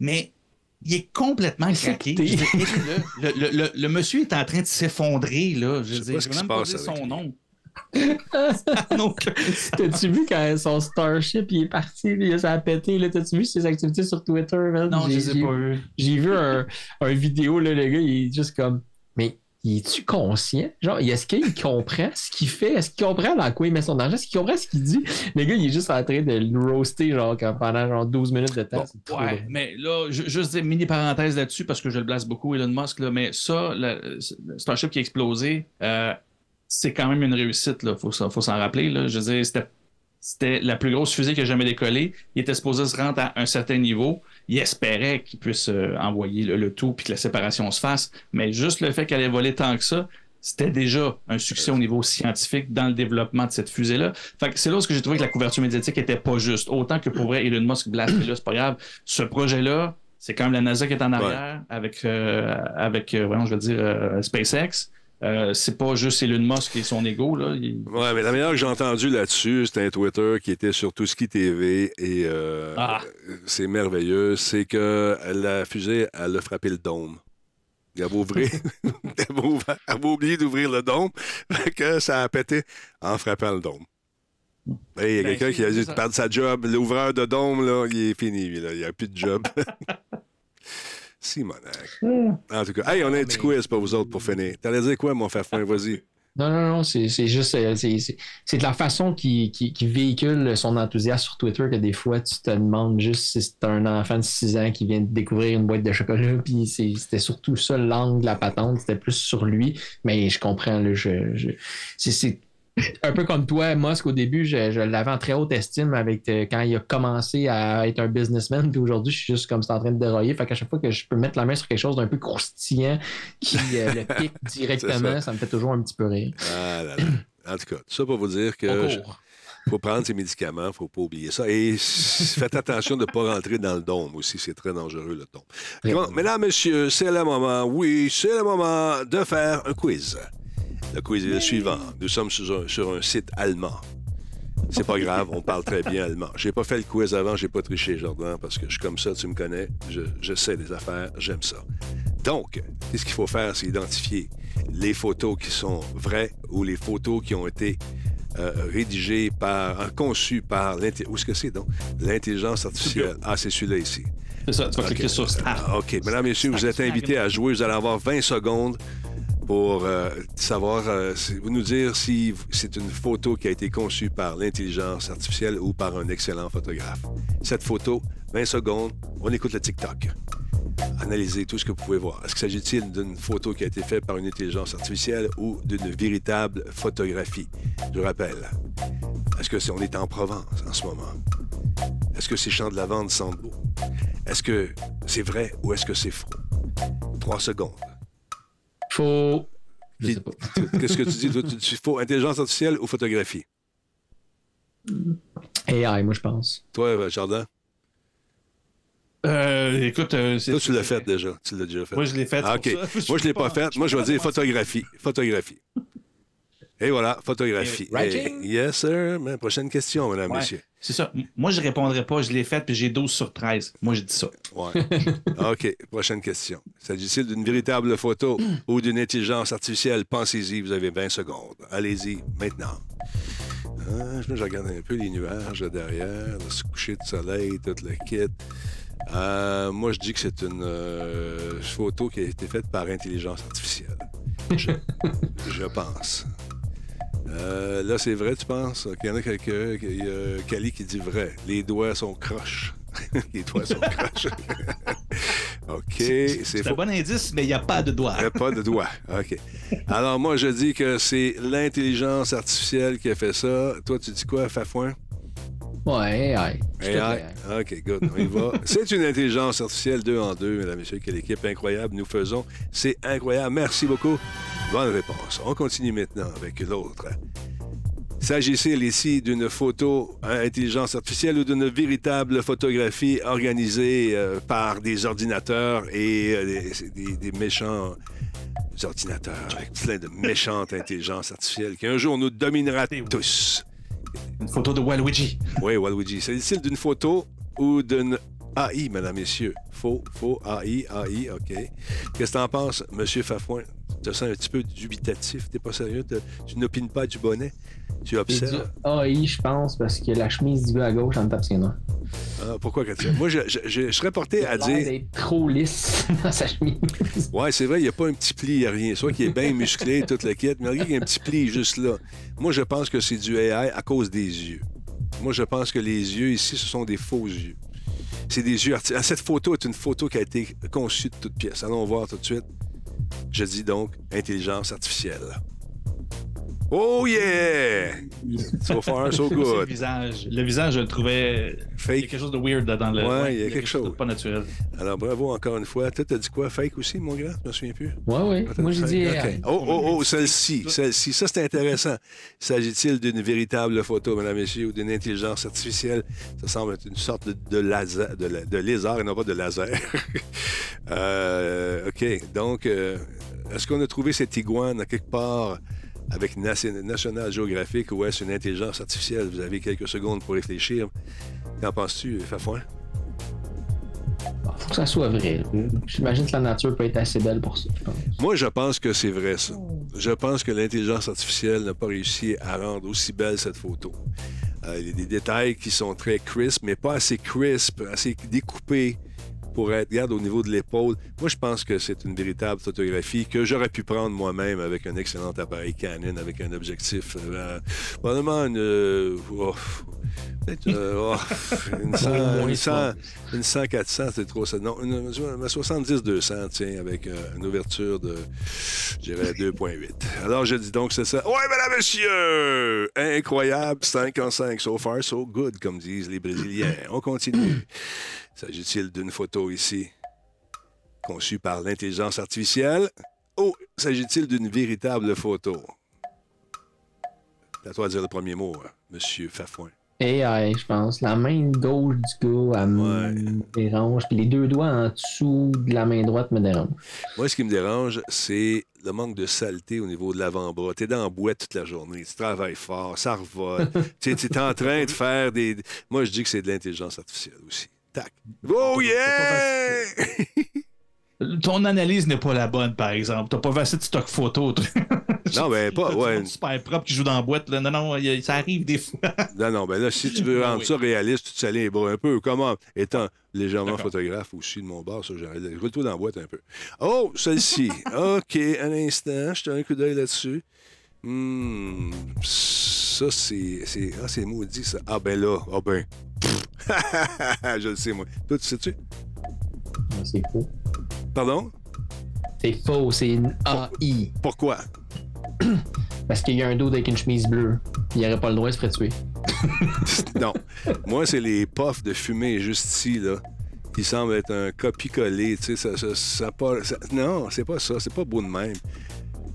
Mais il est complètement craqué. Le, le- le- le monsieur est en train de s'effondrer. Là. Je veux sais dire, pas ce je qui vais se même pas dire son nom. T'as-tu vu quand son Starship il est parti, ça a pété, là? T'as-tu vu ses activités sur Twitter, man? Non, je les ai pas eu. J'ai vu un, un vidéo, là, le gars, il est juste comme. Mais il est-tu conscient? Genre, est-ce qu'il comprend ce qu'il fait? Est-ce qu'il comprend dans quoi il met son argent? Est-ce qu'il comprend ce qu'il dit? Le gars, il est juste en train de le roaster, genre, pendant genre 12 minutes de temps. Bon, C'est ouais, drôle. mais là, ju- juste dire mini parenthèse là-dessus parce que je le blase beaucoup, Elon Musk, là, mais ça, le, le Starship qui a explosé, euh, c'est quand même une réussite, il faut, s'en- faut s'en rappeler. Là. Je veux dire, c'était, c'était la plus grosse fusée qui a jamais décollé. Il était supposé se rendre à un certain niveau. Il espérait qu'il puisse euh, envoyer le, le tout puis que la séparation se fasse. Mais juste le fait qu'elle ait volé tant que ça, c'était déjà un succès au niveau scientifique dans le développement de cette fusée-là. Fait que c'est là où j'ai trouvé que la couverture médiatique était pas juste. Autant que pour vrai, Elon Musk là, c'est pas grave. Ce projet-là, c'est quand même la NASA qui est en arrière avec, euh, avec euh, voyons, je veux dire, euh, SpaceX. Euh, c'est pas juste Elon Musk et son ego. Là. Il- Ouais, mais la meilleure que j'ai entendue là-dessus, c'était un Twitter qui était sur Touski TV et euh, Ah. c'est merveilleux. C'est que la fusée, elle a frappé le dôme. Il avait, ouvrir, avait oublié d'ouvrir le dôme, que ça a pété en frappant le dôme. Et il y a Ben, quelqu'un qui a dû perdre sa job. L'ouvreur de dôme, là, il est fini. là. Il n'y a plus de job. Simonac. En tout cas, hey, on a un petit quiz pour vous autres pour finir. T'allais dire quoi, mon fafouin? Vas-y. Non, non, non, c'est c'est juste. euh, c'est- de la façon qu'il qu'il- qu'il véhicule son enthousiasme sur Twitter que des fois, tu te demandes juste si c'est un enfant de 6 ans qui vient de découvrir une boîte de chocolat. Puis c'était surtout ça l'angle de la patente. C'était plus sur lui. Mais je comprends. Là, je, c'est un peu comme toi, Musk, au début, je, je l'avais en très haute estime avec euh, quand il a commencé à être un businessman. Puis aujourd'hui, je suis juste comme c'est en train de dérailler. Fait qu'à chaque fois que je peux mettre la main sur quelque chose d'un peu croustillant qui euh, le pique directement, ça. ça. me fait toujours un petit peu rire. Ah là là. En tout cas, tout ça pour vous dire que je- faut prendre ses médicaments, faut pas oublier ça. Et faites attention de ne pas rentrer dans le dôme aussi, c'est très dangereux le dôme. Bon. mesdames, messieurs, c'est le moment, oui, c'est le moment de faire un quiz. Le quiz est le suivant. Nous sommes sur un, sur un site allemand. C'est pas grave, on parle très bien allemand. J'ai pas fait le quiz avant, j'ai pas triché, Jordan, parce que je suis comme ça, tu me connais, je, je sais des affaires, j'aime ça. Donc, qu'est-ce qu'il faut faire, c'est identifier les photos qui sont vraies ou les photos qui ont été euh, rédigées par, euh, conçues par l'inté- où est-ce que c'est donc? L'intelligence artificielle. Ah, c'est celui-là ici. C'est ça, tu vas Ok. cliquer sur Start. Ah, OK. Mesdames, Messieurs, vous êtes invités à jouer. Vous allez avoir 20 secondes pour euh, savoir, euh, vous nous dire si c'est une photo qui a été conçue par l'intelligence artificielle ou par un excellent photographe. Cette photo, 20 secondes, on écoute le TikTok. Analysez tout ce que vous pouvez voir. Est-ce qu'il s'agit-il d'une photo qui a été faite par une intelligence artificielle ou d'une véritable photographie? Je rappelle. Est-ce que on est en Provence en ce moment? Est-ce que ces champs de lavande sentent beau? Est-ce que c'est vrai ou est-ce que c'est faux? Trois secondes. Faut. Je Qui- sais pas. Qu'est-ce que tu dis? Toi, tu dis faux, intelligence artificielle ou photographie? AI, moi, je pense. Toi, euh, Jardin? Euh, écoute, euh, c'est- Toi, tu l'as fait déjà. Tu l'as déjà fait. Moi, je l'ai fait. Ah, OK. Moi, je ne l'ai pas fait. Moi, je vais dire photographie. Photographie. Et voilà, photographie. Yes, sir. Prochaine question, mesdames, Ouais, messieurs. C'est ça. Moi, je répondrai pas. Je l'ai fait, puis j'ai 12 sur 13. Moi, j'ai dit ça. Ouais. OK, prochaine question. S'agit-il d'une véritable photo ou d'une intelligence artificielle? Pensez-y, vous avez 20 secondes. Allez-y, maintenant. Ah, je je regarde un peu les nuages derrière, le coucher de soleil, tout le kit. Euh, moi, je dis que c'est une euh, photo qui a été faite par intelligence artificielle. Je, je pense. Euh, là, c'est vrai, tu penses? Il y en a quelqu'un, il y a Kali qui dit vrai. Les doigts sont croches. Les doigts sont croches. OK, c'est un bon indice, mais il n'y a pas de doigt. Il n'y a pas de doigt. OK. Alors, moi, je dis que c'est l'intelligence artificielle qui a fait ça. Toi, tu dis quoi, Fafouin? Ouais, AI. AI. OK, good. On y va. C'est une intelligence artificielle deux en deux, mesdames et messieurs. Quelle équipe incroyable nous faisons. C'est incroyable. Merci beaucoup. Bonne réponse. On continue maintenant avec l'autre. S'agit-il ici d'une photo à intelligence artificielle ou d'une véritable photographie organisée euh, par des ordinateurs et euh, des, des- des méchants ordinateurs avec plein de méchantes intelligences artificielles qui un jour nous dominera tous? Une photo de Waluigi. Oui, Waluigi. S'agit-il d'une photo ou d'une AI, mesdames, messieurs? Faux, faux, AI, AI, OK. Qu'est-ce que t'en penses, Monsieur Fafouin? Tu te sens un petit peu dubitatif, t'es pas sérieux? Tu n'opines pas du bonnet? Tu observes? AI, je pense, parce que la chemise du gars à gauche, en tape ses. Ah, pourquoi que tu... Moi, je, je- je- je serais porté à dire... d'être trop lisse dans sa chemise. Ouais, c'est vrai, il n'y a pas un petit pli, il n'y a rien. Soit qu'il est bien musclé, toute la quête, mais regarde, il y a un petit pli juste là. Moi, je pense que c'est du AI à cause des yeux. Moi, je pense que les yeux ici, ce sont des faux yeux. C'est des yeux artificiels. Cette photo est une photo qui a été conçue de toutes pièces. Allons voir tout de suite. Je dis donc intelligence artificielle. Oh yeah! So far, so C'est le good. visage. Le visage, je le trouvais. Il y a Fake. quelque chose de weird dans le. Ouais, il y a quelque chose. de Pas naturel. Alors, bravo encore une fois. Toi, t'as dit quoi? Fake aussi, mon gars? Je me souviens plus. Ouais, ouais. Moi, j'ai dit OK. AI. Oh, oh, oh, celle-ci, celle-ci. Ça, c'est intéressant. S'agit-il d'une véritable photo, mesdames, messieurs, ou d'une intelligence artificielle? Ça semble être une sorte de, de laser, de, la- de lézard et non pas de laser. Euh, OK. Donc, euh, est-ce qu'on a trouvé cette iguane à quelque part avec Nation- National Geographic ou est-ce une intelligence artificielle? Vous avez quelques secondes pour réfléchir. Qu'en penses-tu, Fafouin? faut que ça soit vrai. J'imagine que la nature peut être assez belle pour ça. je pense. Moi, je pense que c'est vrai, ça. Je pense que l'intelligence artificielle n'a pas réussi à rendre aussi belle cette photo. Euh, il y a des détails qui sont très crisp, mais pas assez crisp, assez découpés pour être, regarde, au niveau de l'épaule. Moi, je pense que c'est une véritable photographie que j'aurais pu prendre moi-même avec un excellent appareil Canon, avec un objectif. Euh, probablement une. euh, oh, peut-être, euh, oh, une 100, une 100, une 100 400, c'est trop ça. Non, une, une 70-200, tiens, avec euh, une ouverture de, je dirais, 2.8. Alors, je dis donc, c'est ça. Ouais, madame, monsieur! Incroyable, 5 en 5. So far, so good, comme disent les Brésiliens. On continue. S'agit-il d'une photo ici conçue par l'intelligence artificielle? Ou s'agit-il d'une véritable photo? C'est à toi de dire le premier mot, hein, monsieur Fafouin. AI, je pense. La main gauche du gars, elle Ouais. me dérange. Puis les deux doigts en dessous de la main droite me dérangent. Moi, ce qui me dérange, c'est le manque de saleté au niveau de l'avant-bras. T'es dans la boîte toute la journée, tu travailles fort, ça revole. tu es en train de faire des. Moi, je dis que c'est de l'intelligence artificielle aussi. Oh yeah! Ton analyse n'est pas la bonne, par exemple. T'as pas assez de stock photo. non, ben pas. Ouais. super propre qui joue dans la boîte. Là. Non, non, a- ça arrive des fois. Non, non, ben là, si tu veux rendre Oui. ça réaliste, tu te salis les bras un peu. Comment? Étant légèrement photographe aussi de mon bar, ça, Roule-toi dans la boîte un peu. Oh, celle-ci. OK, un instant, je te un coup d'œil là-dessus. Hmm, ça, c'est. c'est- Ah, c'est maudit, ça. Ah, ben là. Ah, ben. je le sais, moi. Toi, tu sais-tu? C'est faux. Pardon? C'est faux, c'est une AI. Pourquoi? Parce qu'il y a un dos avec une chemise bleue. Il n'aurait pas le droit de se faire tuer. non. Moi, c'est les puffs de fumée juste ici, là, qui semblent être un copie-collé. Tu sais, ça, ça, ça pas, ça- non, c'est pas ça. C'est pas beau de même.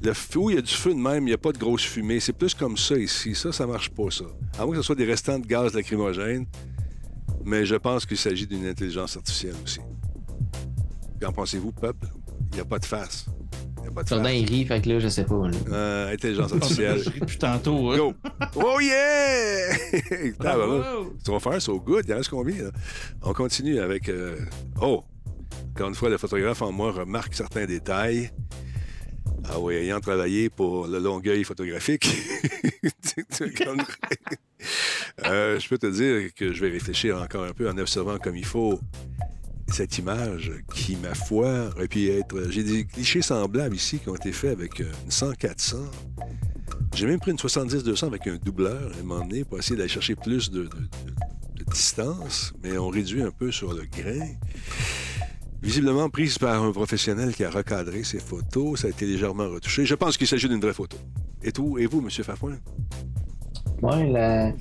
Le feu, il y a du feu de même, il n'y a pas de grosse fumée. C'est plus comme ça ici. Ça, ça marche pas, ça. À moins que ce soit des restants de gaz lacrymogène. Mais je pense qu'il s'agit d'une intelligence artificielle aussi. Qu'en pensez-vous, peuple? Il n'y a pas de face. Il n'y a pas de Jordan, face. il rit, fait que là, je sais pas. là. Euh, intelligence artificielle. Je ris depuis tantôt. hein. Go! Oh yeah! Tu vas faire so good. Il en reste combien, là? On continue avec. euh, Oh! Encore une fois, le photographe en moi remarque certains détails. Ah oui, ayant travaillé pour le Longueuil photographique, comme- Euh, je peux te dire que je vais réfléchir encore un peu en observant comme il faut cette image qui, ma foi, aurait pu être. J'ai des clichés semblables ici qui ont été faits avec euh, une 100-400. J'ai même pris une 70-200 avec un doubleur à un moment donné pour essayer d'aller chercher plus de, de- de- de distance, mais on réduit un peu sur le grain. Visiblement prise par un professionnel qui a recadré ses photos, ça a été légèrement retouché. Je pense qu'il s'agit d'une vraie photo. Et, tout, et vous, M. Fafouin? Ouais, la,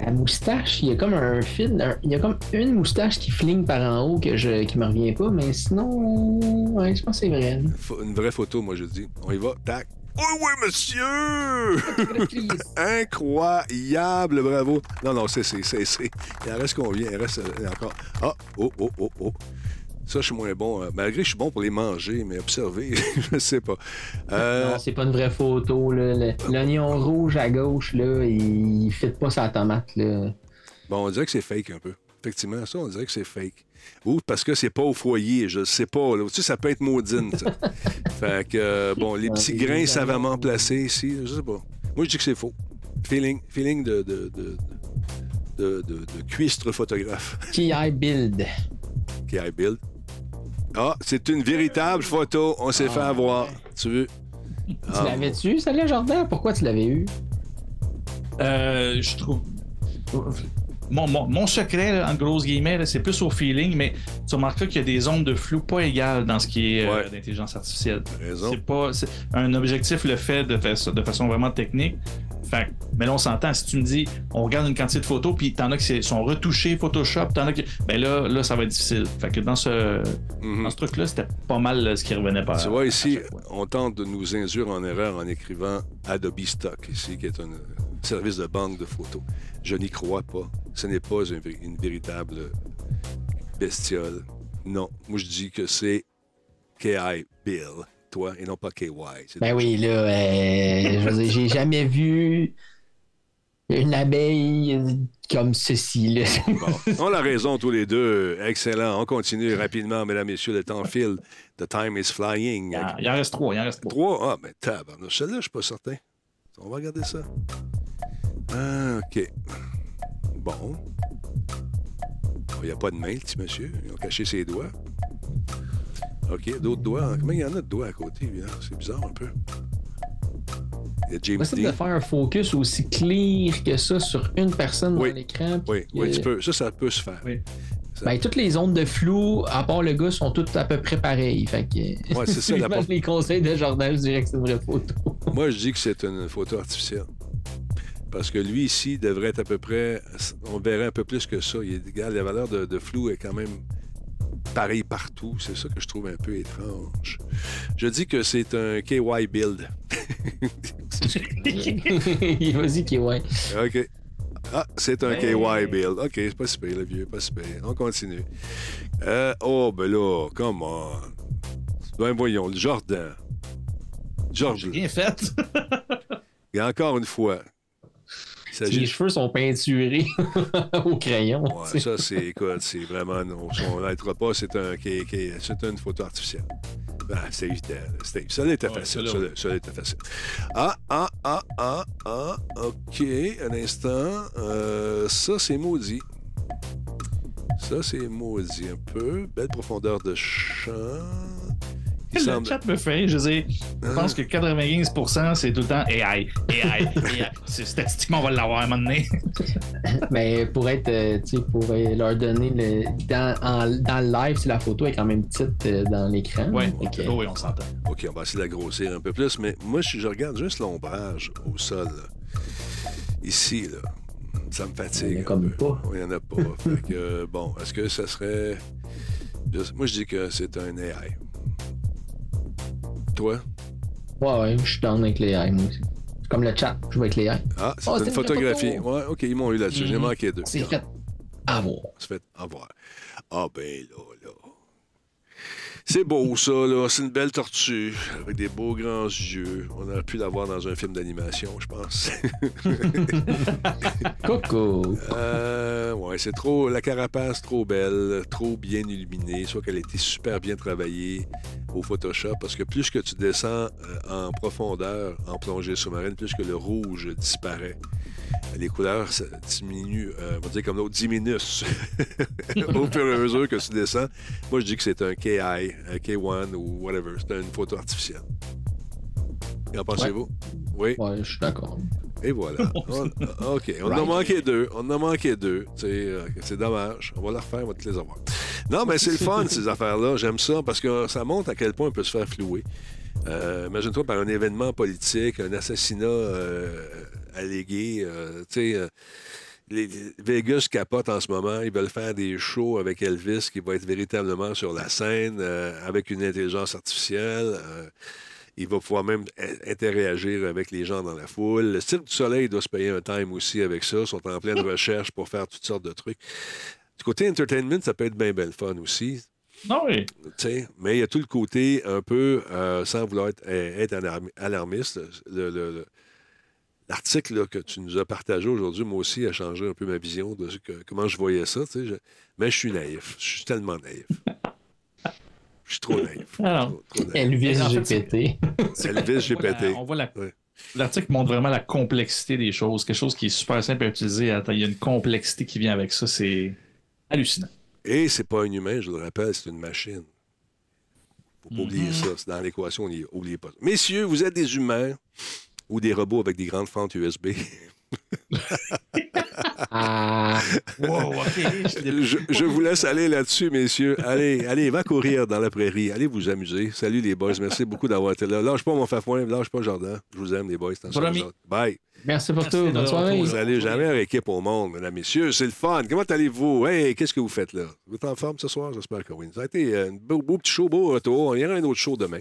la moustache, il y a comme un fil, un- il y a comme une moustache qui fligne par en haut que je, qui me revient pas, mais sinon, ouais, je pense que c'est vrai. Une vraie photo, moi, je dis. On y va. Tac. Oui, oui, monsieur! Incroyable, bravo. Non, non, c'est, c'est, c'est, c'est- Il en reste combien? Il en reste euh, encore. Ah, oh, oh, oh, oh. Ça, je suis moins bon. euh, Malgré que je suis bon pour les manger, mais observer, je sais pas. Euh, Non, c'est pas une vraie photo. L'oignon rouge à gauche, là, il ne fit pas sa tomate. Là. bon, on dirait que c'est fake un peu. Effectivement, ça, on dirait que c'est fake. Ou parce que c'est pas au foyer, je sais pas. Là. Tu sais, ça peut être maudine. fait que, euh, bon, les petits grains savamment placés ici, je sais pas. Moi, je dis que c'est faux. Feeling, feeling de, de, de, de, cuistre photographe TI Build. qui a build. Ah, c'est une véritable photo. On s'est fait avoir. Tu veux? Tu Ah, l'avais-tu, celle-là, Jordan? Pourquoi tu l'avais eu? Euh, je trouve. Mon, mon- mon secret, là, en grosses guillemets, c'est plus au feeling, mais tu remarqueras qu'il y a des zones de flou pas égales dans ce qui est euh, d'intelligence artificielle. C'est pas un objectif le fait de, fa- de façon vraiment technique. Fait, mais là, on s'entend. Si tu me dis, on regarde une quantité de photos, puis t'en as qui sont retouchés Photoshop, t'en as qui. Ben là, là, ça va être difficile. Fait que dans ce, Mhm. ce truc-là, c'était pas mal euh, ce qui revenait par. Tu vois, ici, on tente de nous induire en erreur en écrivant Adobe Stock, ici, qui est un euh, service de banque de photos. Je n'y crois pas. Ce n'est pas une véritable bestiole. Non. Moi, je dis que c'est KI Bill, toi, et non pas KY. Ben oui, là, euh, je veux dire, j'ai jamais vu une abeille comme ceci. Là. Bon, on a raison tous les deux. Excellent. On continue rapidement, mesdames, messieurs. Le temps file. The time is flying. Il en, il en reste trois. Il en reste trois. Trois? Ah, mais tabarnouche. Celle-là, je suis pas certain. On va regarder ça. Ah, OK. Bon. Il n'y a pas de main, le petit monsieur. Ils ont caché ses doigts. OK, d'autres doigts. Combien il y en a de doigts à côté, évidemment? C'est bizarre un peu. Il y a James Possible de Dean. faire un focus aussi clear que ça sur une personne Oui. dans l'écran. Oui, oui, tu peux. Ça, ça peut se faire. Oui. Ça- Ben, toutes les zones de flou, à part le gars, sont toutes à peu près pareilles. Fait que. Ouais, c'est ça, la les conseils de Jordan, je dirais que c'est une vraie photo. Moi, je dis que c'est une photo artificielle. Parce que lui, ici, devrait être à peu près. On verrait un peu plus que ça. Il est, la valeur de, de flou est quand même pareille partout. C'est ça que je trouve un peu étrange. Je dis que c'est un KY build. Vas-y, qui ouais. OK. Ah, c'est un Hey. KY build. OK, c'est pas si pire, le vieux, pas si pire. On continue. Euh, oh, ben là, come on. Ben voyons, le Jordan. J'ai Jordan. rien fait. Et encore une fois, Les cheveux sont peinturés au crayon. Ouais, ça, c'est, écoute, c'est vraiment, on n'arrêtera pas, c'est un, qui- qui- c'est une photo artificielle. Ben, c'est évident. C'était, ça était Ouais, facile. ça était facile. Ah, ah, ah, ah, ah, OK, un instant. Euh, ça, c'est maudit. Ça, c'est maudit un peu. Belle profondeur de champ. Le semble- chat me fait. Je veux dire, je pense que 95% c'est tout le temps AI. AI, AI. C'est- Statistiquement, on va l'avoir à un moment donné. Mais pour être, euh, tu sais, pour euh, leur donner le. Dans, en- dans le live, si la photo est quand même petite euh, dans l'écran. Ouais, Fait que- oh oui, on s'entend. OK, on va essayer de la grossir un peu plus, mais moi, si je regarde juste l'ombrage au sol, là, ici, là, ça me fatigue. Il y en a comme pas. Il n'y en a pas. Fait que, bon, est-ce que ça serait. Moi, je dis que c'est un AI. Toi? Ouais, ouais, je suis down avec les AI, moi aussi. C'est comme le chat, je vais avec les AI. Ah, c'est Oh, une c'est une vraie photographie. photo. Ouais, OK, ils m'ont eu là-dessus. J'ai Mhm. manqué deux. C'est fait avoir. C'est fait avoir. Ah, ben là, là. C'est beau, ça, là. C'est une belle tortue avec des beaux grands yeux. On aurait pu l'avoir dans un film d'animation, je pense. Coco. Euh, ouais, c'est trop. La carapace trop belle, trop bien illuminée, soit qu'elle a été super bien travaillée au Photoshop, parce que plus que tu descends euh, en profondeur en plongée sous-marine, plus que le rouge disparaît. Les couleurs ça diminuent, euh, on va dire comme l'autre, diminuent au fur et à mesure que tu descends. Moi, je dis que c'est un KI, un K1 ou whatever. C'est une photo artificielle. Qu'en pensez-vous? Oui? Ouais, je suis d'accord. Et voilà. On- OK. On en a Right. manqué deux. On en a manqué deux. Euh, c'est dommage. On va la refaire, on va te les avoir. Non, mais c'est le fun, ces affaires-là. J'aime ça parce que ça montre à quel point on peut se faire flouer. Euh, Imagine-toi par un événement politique, un assassinat euh, allégué. euh, tu sais, les, les- Vegas capote en ce moment. Ils veulent faire des shows avec Elvis qui va être véritablement sur la scène euh, avec une intelligence artificielle. euh, il va pouvoir même in- interagir avec les gens dans la foule. Le Cirque du Soleil doit se payer un time aussi avec ça. Ils sont en pleine recherche pour faire toutes sortes de trucs. Du côté entertainment, ça peut être bien, bien le fun aussi. Non, oui. Mais il y a tout le côté un peu, euh, sans vouloir être, être alarmi- alarmiste, le- le- le- l'article que tu nous as partagé aujourd'hui, moi aussi, a changé un peu ma vision de ce que- comment je voyais ça. Je- mais je suis naïf. Je suis tellement naïf. Je suis trop naïf. Alors. Trop- trop naïf. Elvis En fait, c'est- GPT. Elvis, On voit la-. L'article montre vraiment la complexité des choses, quelque chose qui est super simple à utiliser. Attends, Il y a une complexité qui vient avec ça, c'est hallucinant. Et c'est pas un humain, je le rappelle, c'est une machine. Faut pas Mhm. oublier ça. C'est dans l'équation, n'oubliez pas. Messieurs, vous êtes des humains ou des robots avec des grandes fentes USB. Ah, Wow, ok. je, je vous laisse aller là-dessus, messieurs. Allez, allez, va courir dans la prairie. Allez vous amuser. Salut les boys. Merci beaucoup d'avoir été là. Lâche pas mon fafouin, lâche pas Jordan. Je vous aime, les boys. Bye. merci pour Merci tout. Bonne soirée. Vous allez jamais à équipe au monde, mesdames, messieurs. C'est le fun. Comment allez-vous? Hey, qu'est-ce que vous faites là? Vous êtes en forme ce soir? J'espère que oui. Ça a été un beau, beau petit show, beau retour. Il y aura un autre show demain.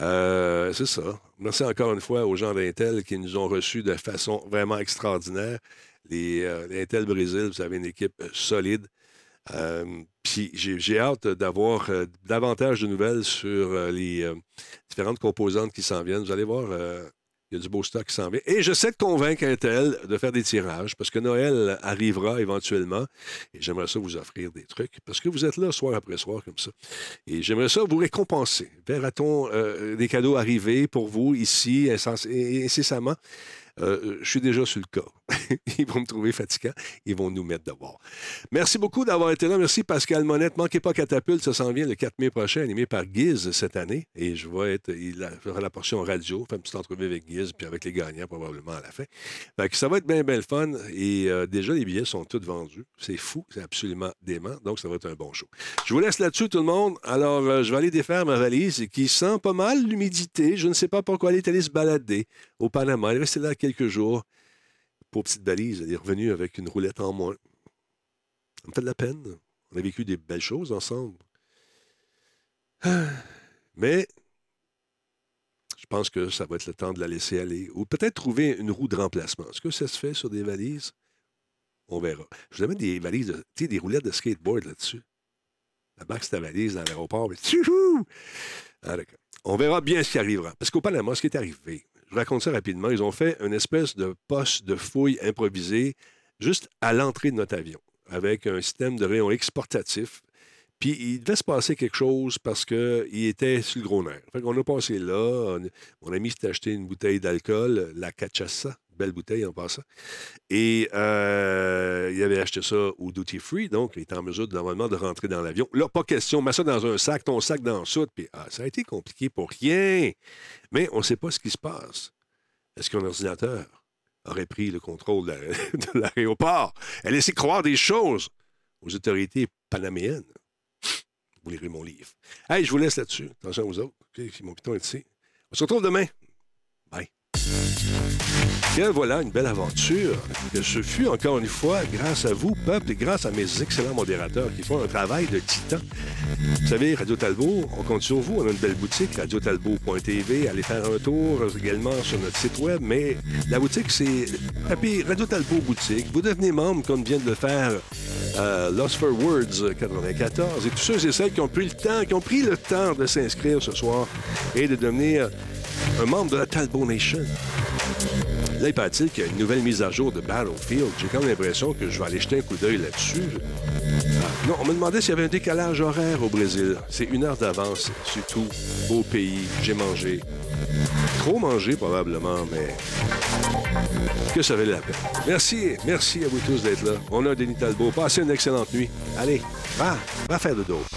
Euh, c'est ça. Merci encore une fois aux gens d'Intel qui nous ont reçus de façon vraiment extraordinaire. Les, euh, l'Intel Brésil, vous avez une équipe euh, solide. Euh, Puis j'ai, hâte d'avoir davantage de nouvelles sur les différentes composantes qui s'en viennent. Vous allez voir, Il y a du beau stock qui s'en vient. Et j'essaie de convaincre Intel de faire des tirages parce que Noël arrivera éventuellement. Et j'aimerais ça vous offrir des trucs parce que vous êtes là soir après soir comme ça. Et j'aimerais ça vous récompenser. Verra-t-on des cadeaux arriver pour vous ici incessamment? Euh, je suis déjà sur le cas. Ils vont me trouver fatigant. Ils vont nous mettre dehors. Merci beaucoup d'avoir été là. Merci Pascal Monette. Manquez pas Catapulte. Ça s'en vient le 4 mai prochain, animé par Giz cette année. Et je vais être. Il fera la portion radio, faire une petite entrevue avec Giz, puis avec les gagnants probablement à la fin. ça va être bien, bien le fun. Et euh, déjà, les billets sont tous vendus. C'est fou. C'est absolument dément. Donc, ça va être un bon show. Je vous laisse là-dessus, tout le monde. Alors, euh, je vais aller défaire ma valise qui sent pas mal l'humidité. Je ne sais pas pourquoi elle est allée se balader au Panama. Elle est restée là quelques jours. Pour petite valise, elle est revenue avec une roulette en moins. Ça me fait de la peine. On a vécu des belles choses ensemble. Mais je pense que ça va être le temps de la laisser aller. Ou peut-être trouver une roue de remplacement. Est-ce que ça se fait sur des valises? On verra. Je vous amène des valises, sais, des roulettes de skateboard là-dessus. La c'est ta valise dans l'aéroport. Ah, On verra bien ce qui arrivera. Parce qu'au Panama, ce qui est arrivé, je raconte ça rapidement. Ils ont fait une espèce de poste de fouille improvisé juste à l'entrée de notre avion, avec un système de rayon exportatif. Puis il devait se passer quelque chose parce qu'il était sur le gros nerf. Fait qu'on a passé là, mon ami s'est acheté une bouteille d'alcool, la Cachaça, belle bouteille en passant. Et euh, il avait acheté ça au duty free, donc il était en mesure normalement de rentrer dans l'avion. Là, pas question, mets ça dans un sac, ton sac dans soute, puis ah, ça a été compliqué pour rien. Mais on ne sait pas ce qui se passe. Est-ce qu'un ordinateur aurait pris le contrôle de l'aéroport? Et laissé croire des choses aux autorités panaméennes? Vous lirez mon livre. Hey, je vous laisse là-dessus. Attention aux autres. mon piton est ici. On se retrouve demain. Bye. Et voilà une belle aventure que ce fut encore une fois grâce à vous, peuple, et grâce à mes excellents modérateurs qui font un travail de titan. Vous savez, Radio Talbot, on compte sur vous. On a une belle boutique, radiotalbot.tv. Allez faire un tour également sur notre site web. Mais la boutique, c'est Radio Talbot Boutique. Vous devenez membre, comme vient de le faire euh, Lost for Words 94. Et tous ceux et celles qui ont pris le temps, qui ont pris le temps de s'inscrire ce soir et de devenir un membre de la Talbot Nation. Là, il une nouvelle mise à jour de Battlefield. J'ai quand même l'impression que je vais aller jeter un coup d'œil là-dessus. Ah, non, on me demandait s'il y avait un décalage horaire au Brésil. C'est une heure d'avance, c'est tout. Beau pays, j'ai mangé. Trop mangé probablement, mais que ça valait la peine. Merci, merci à vous tous d'être là. On a Denis Talbot. Passez une excellente nuit. Allez, va, va faire de d'autres.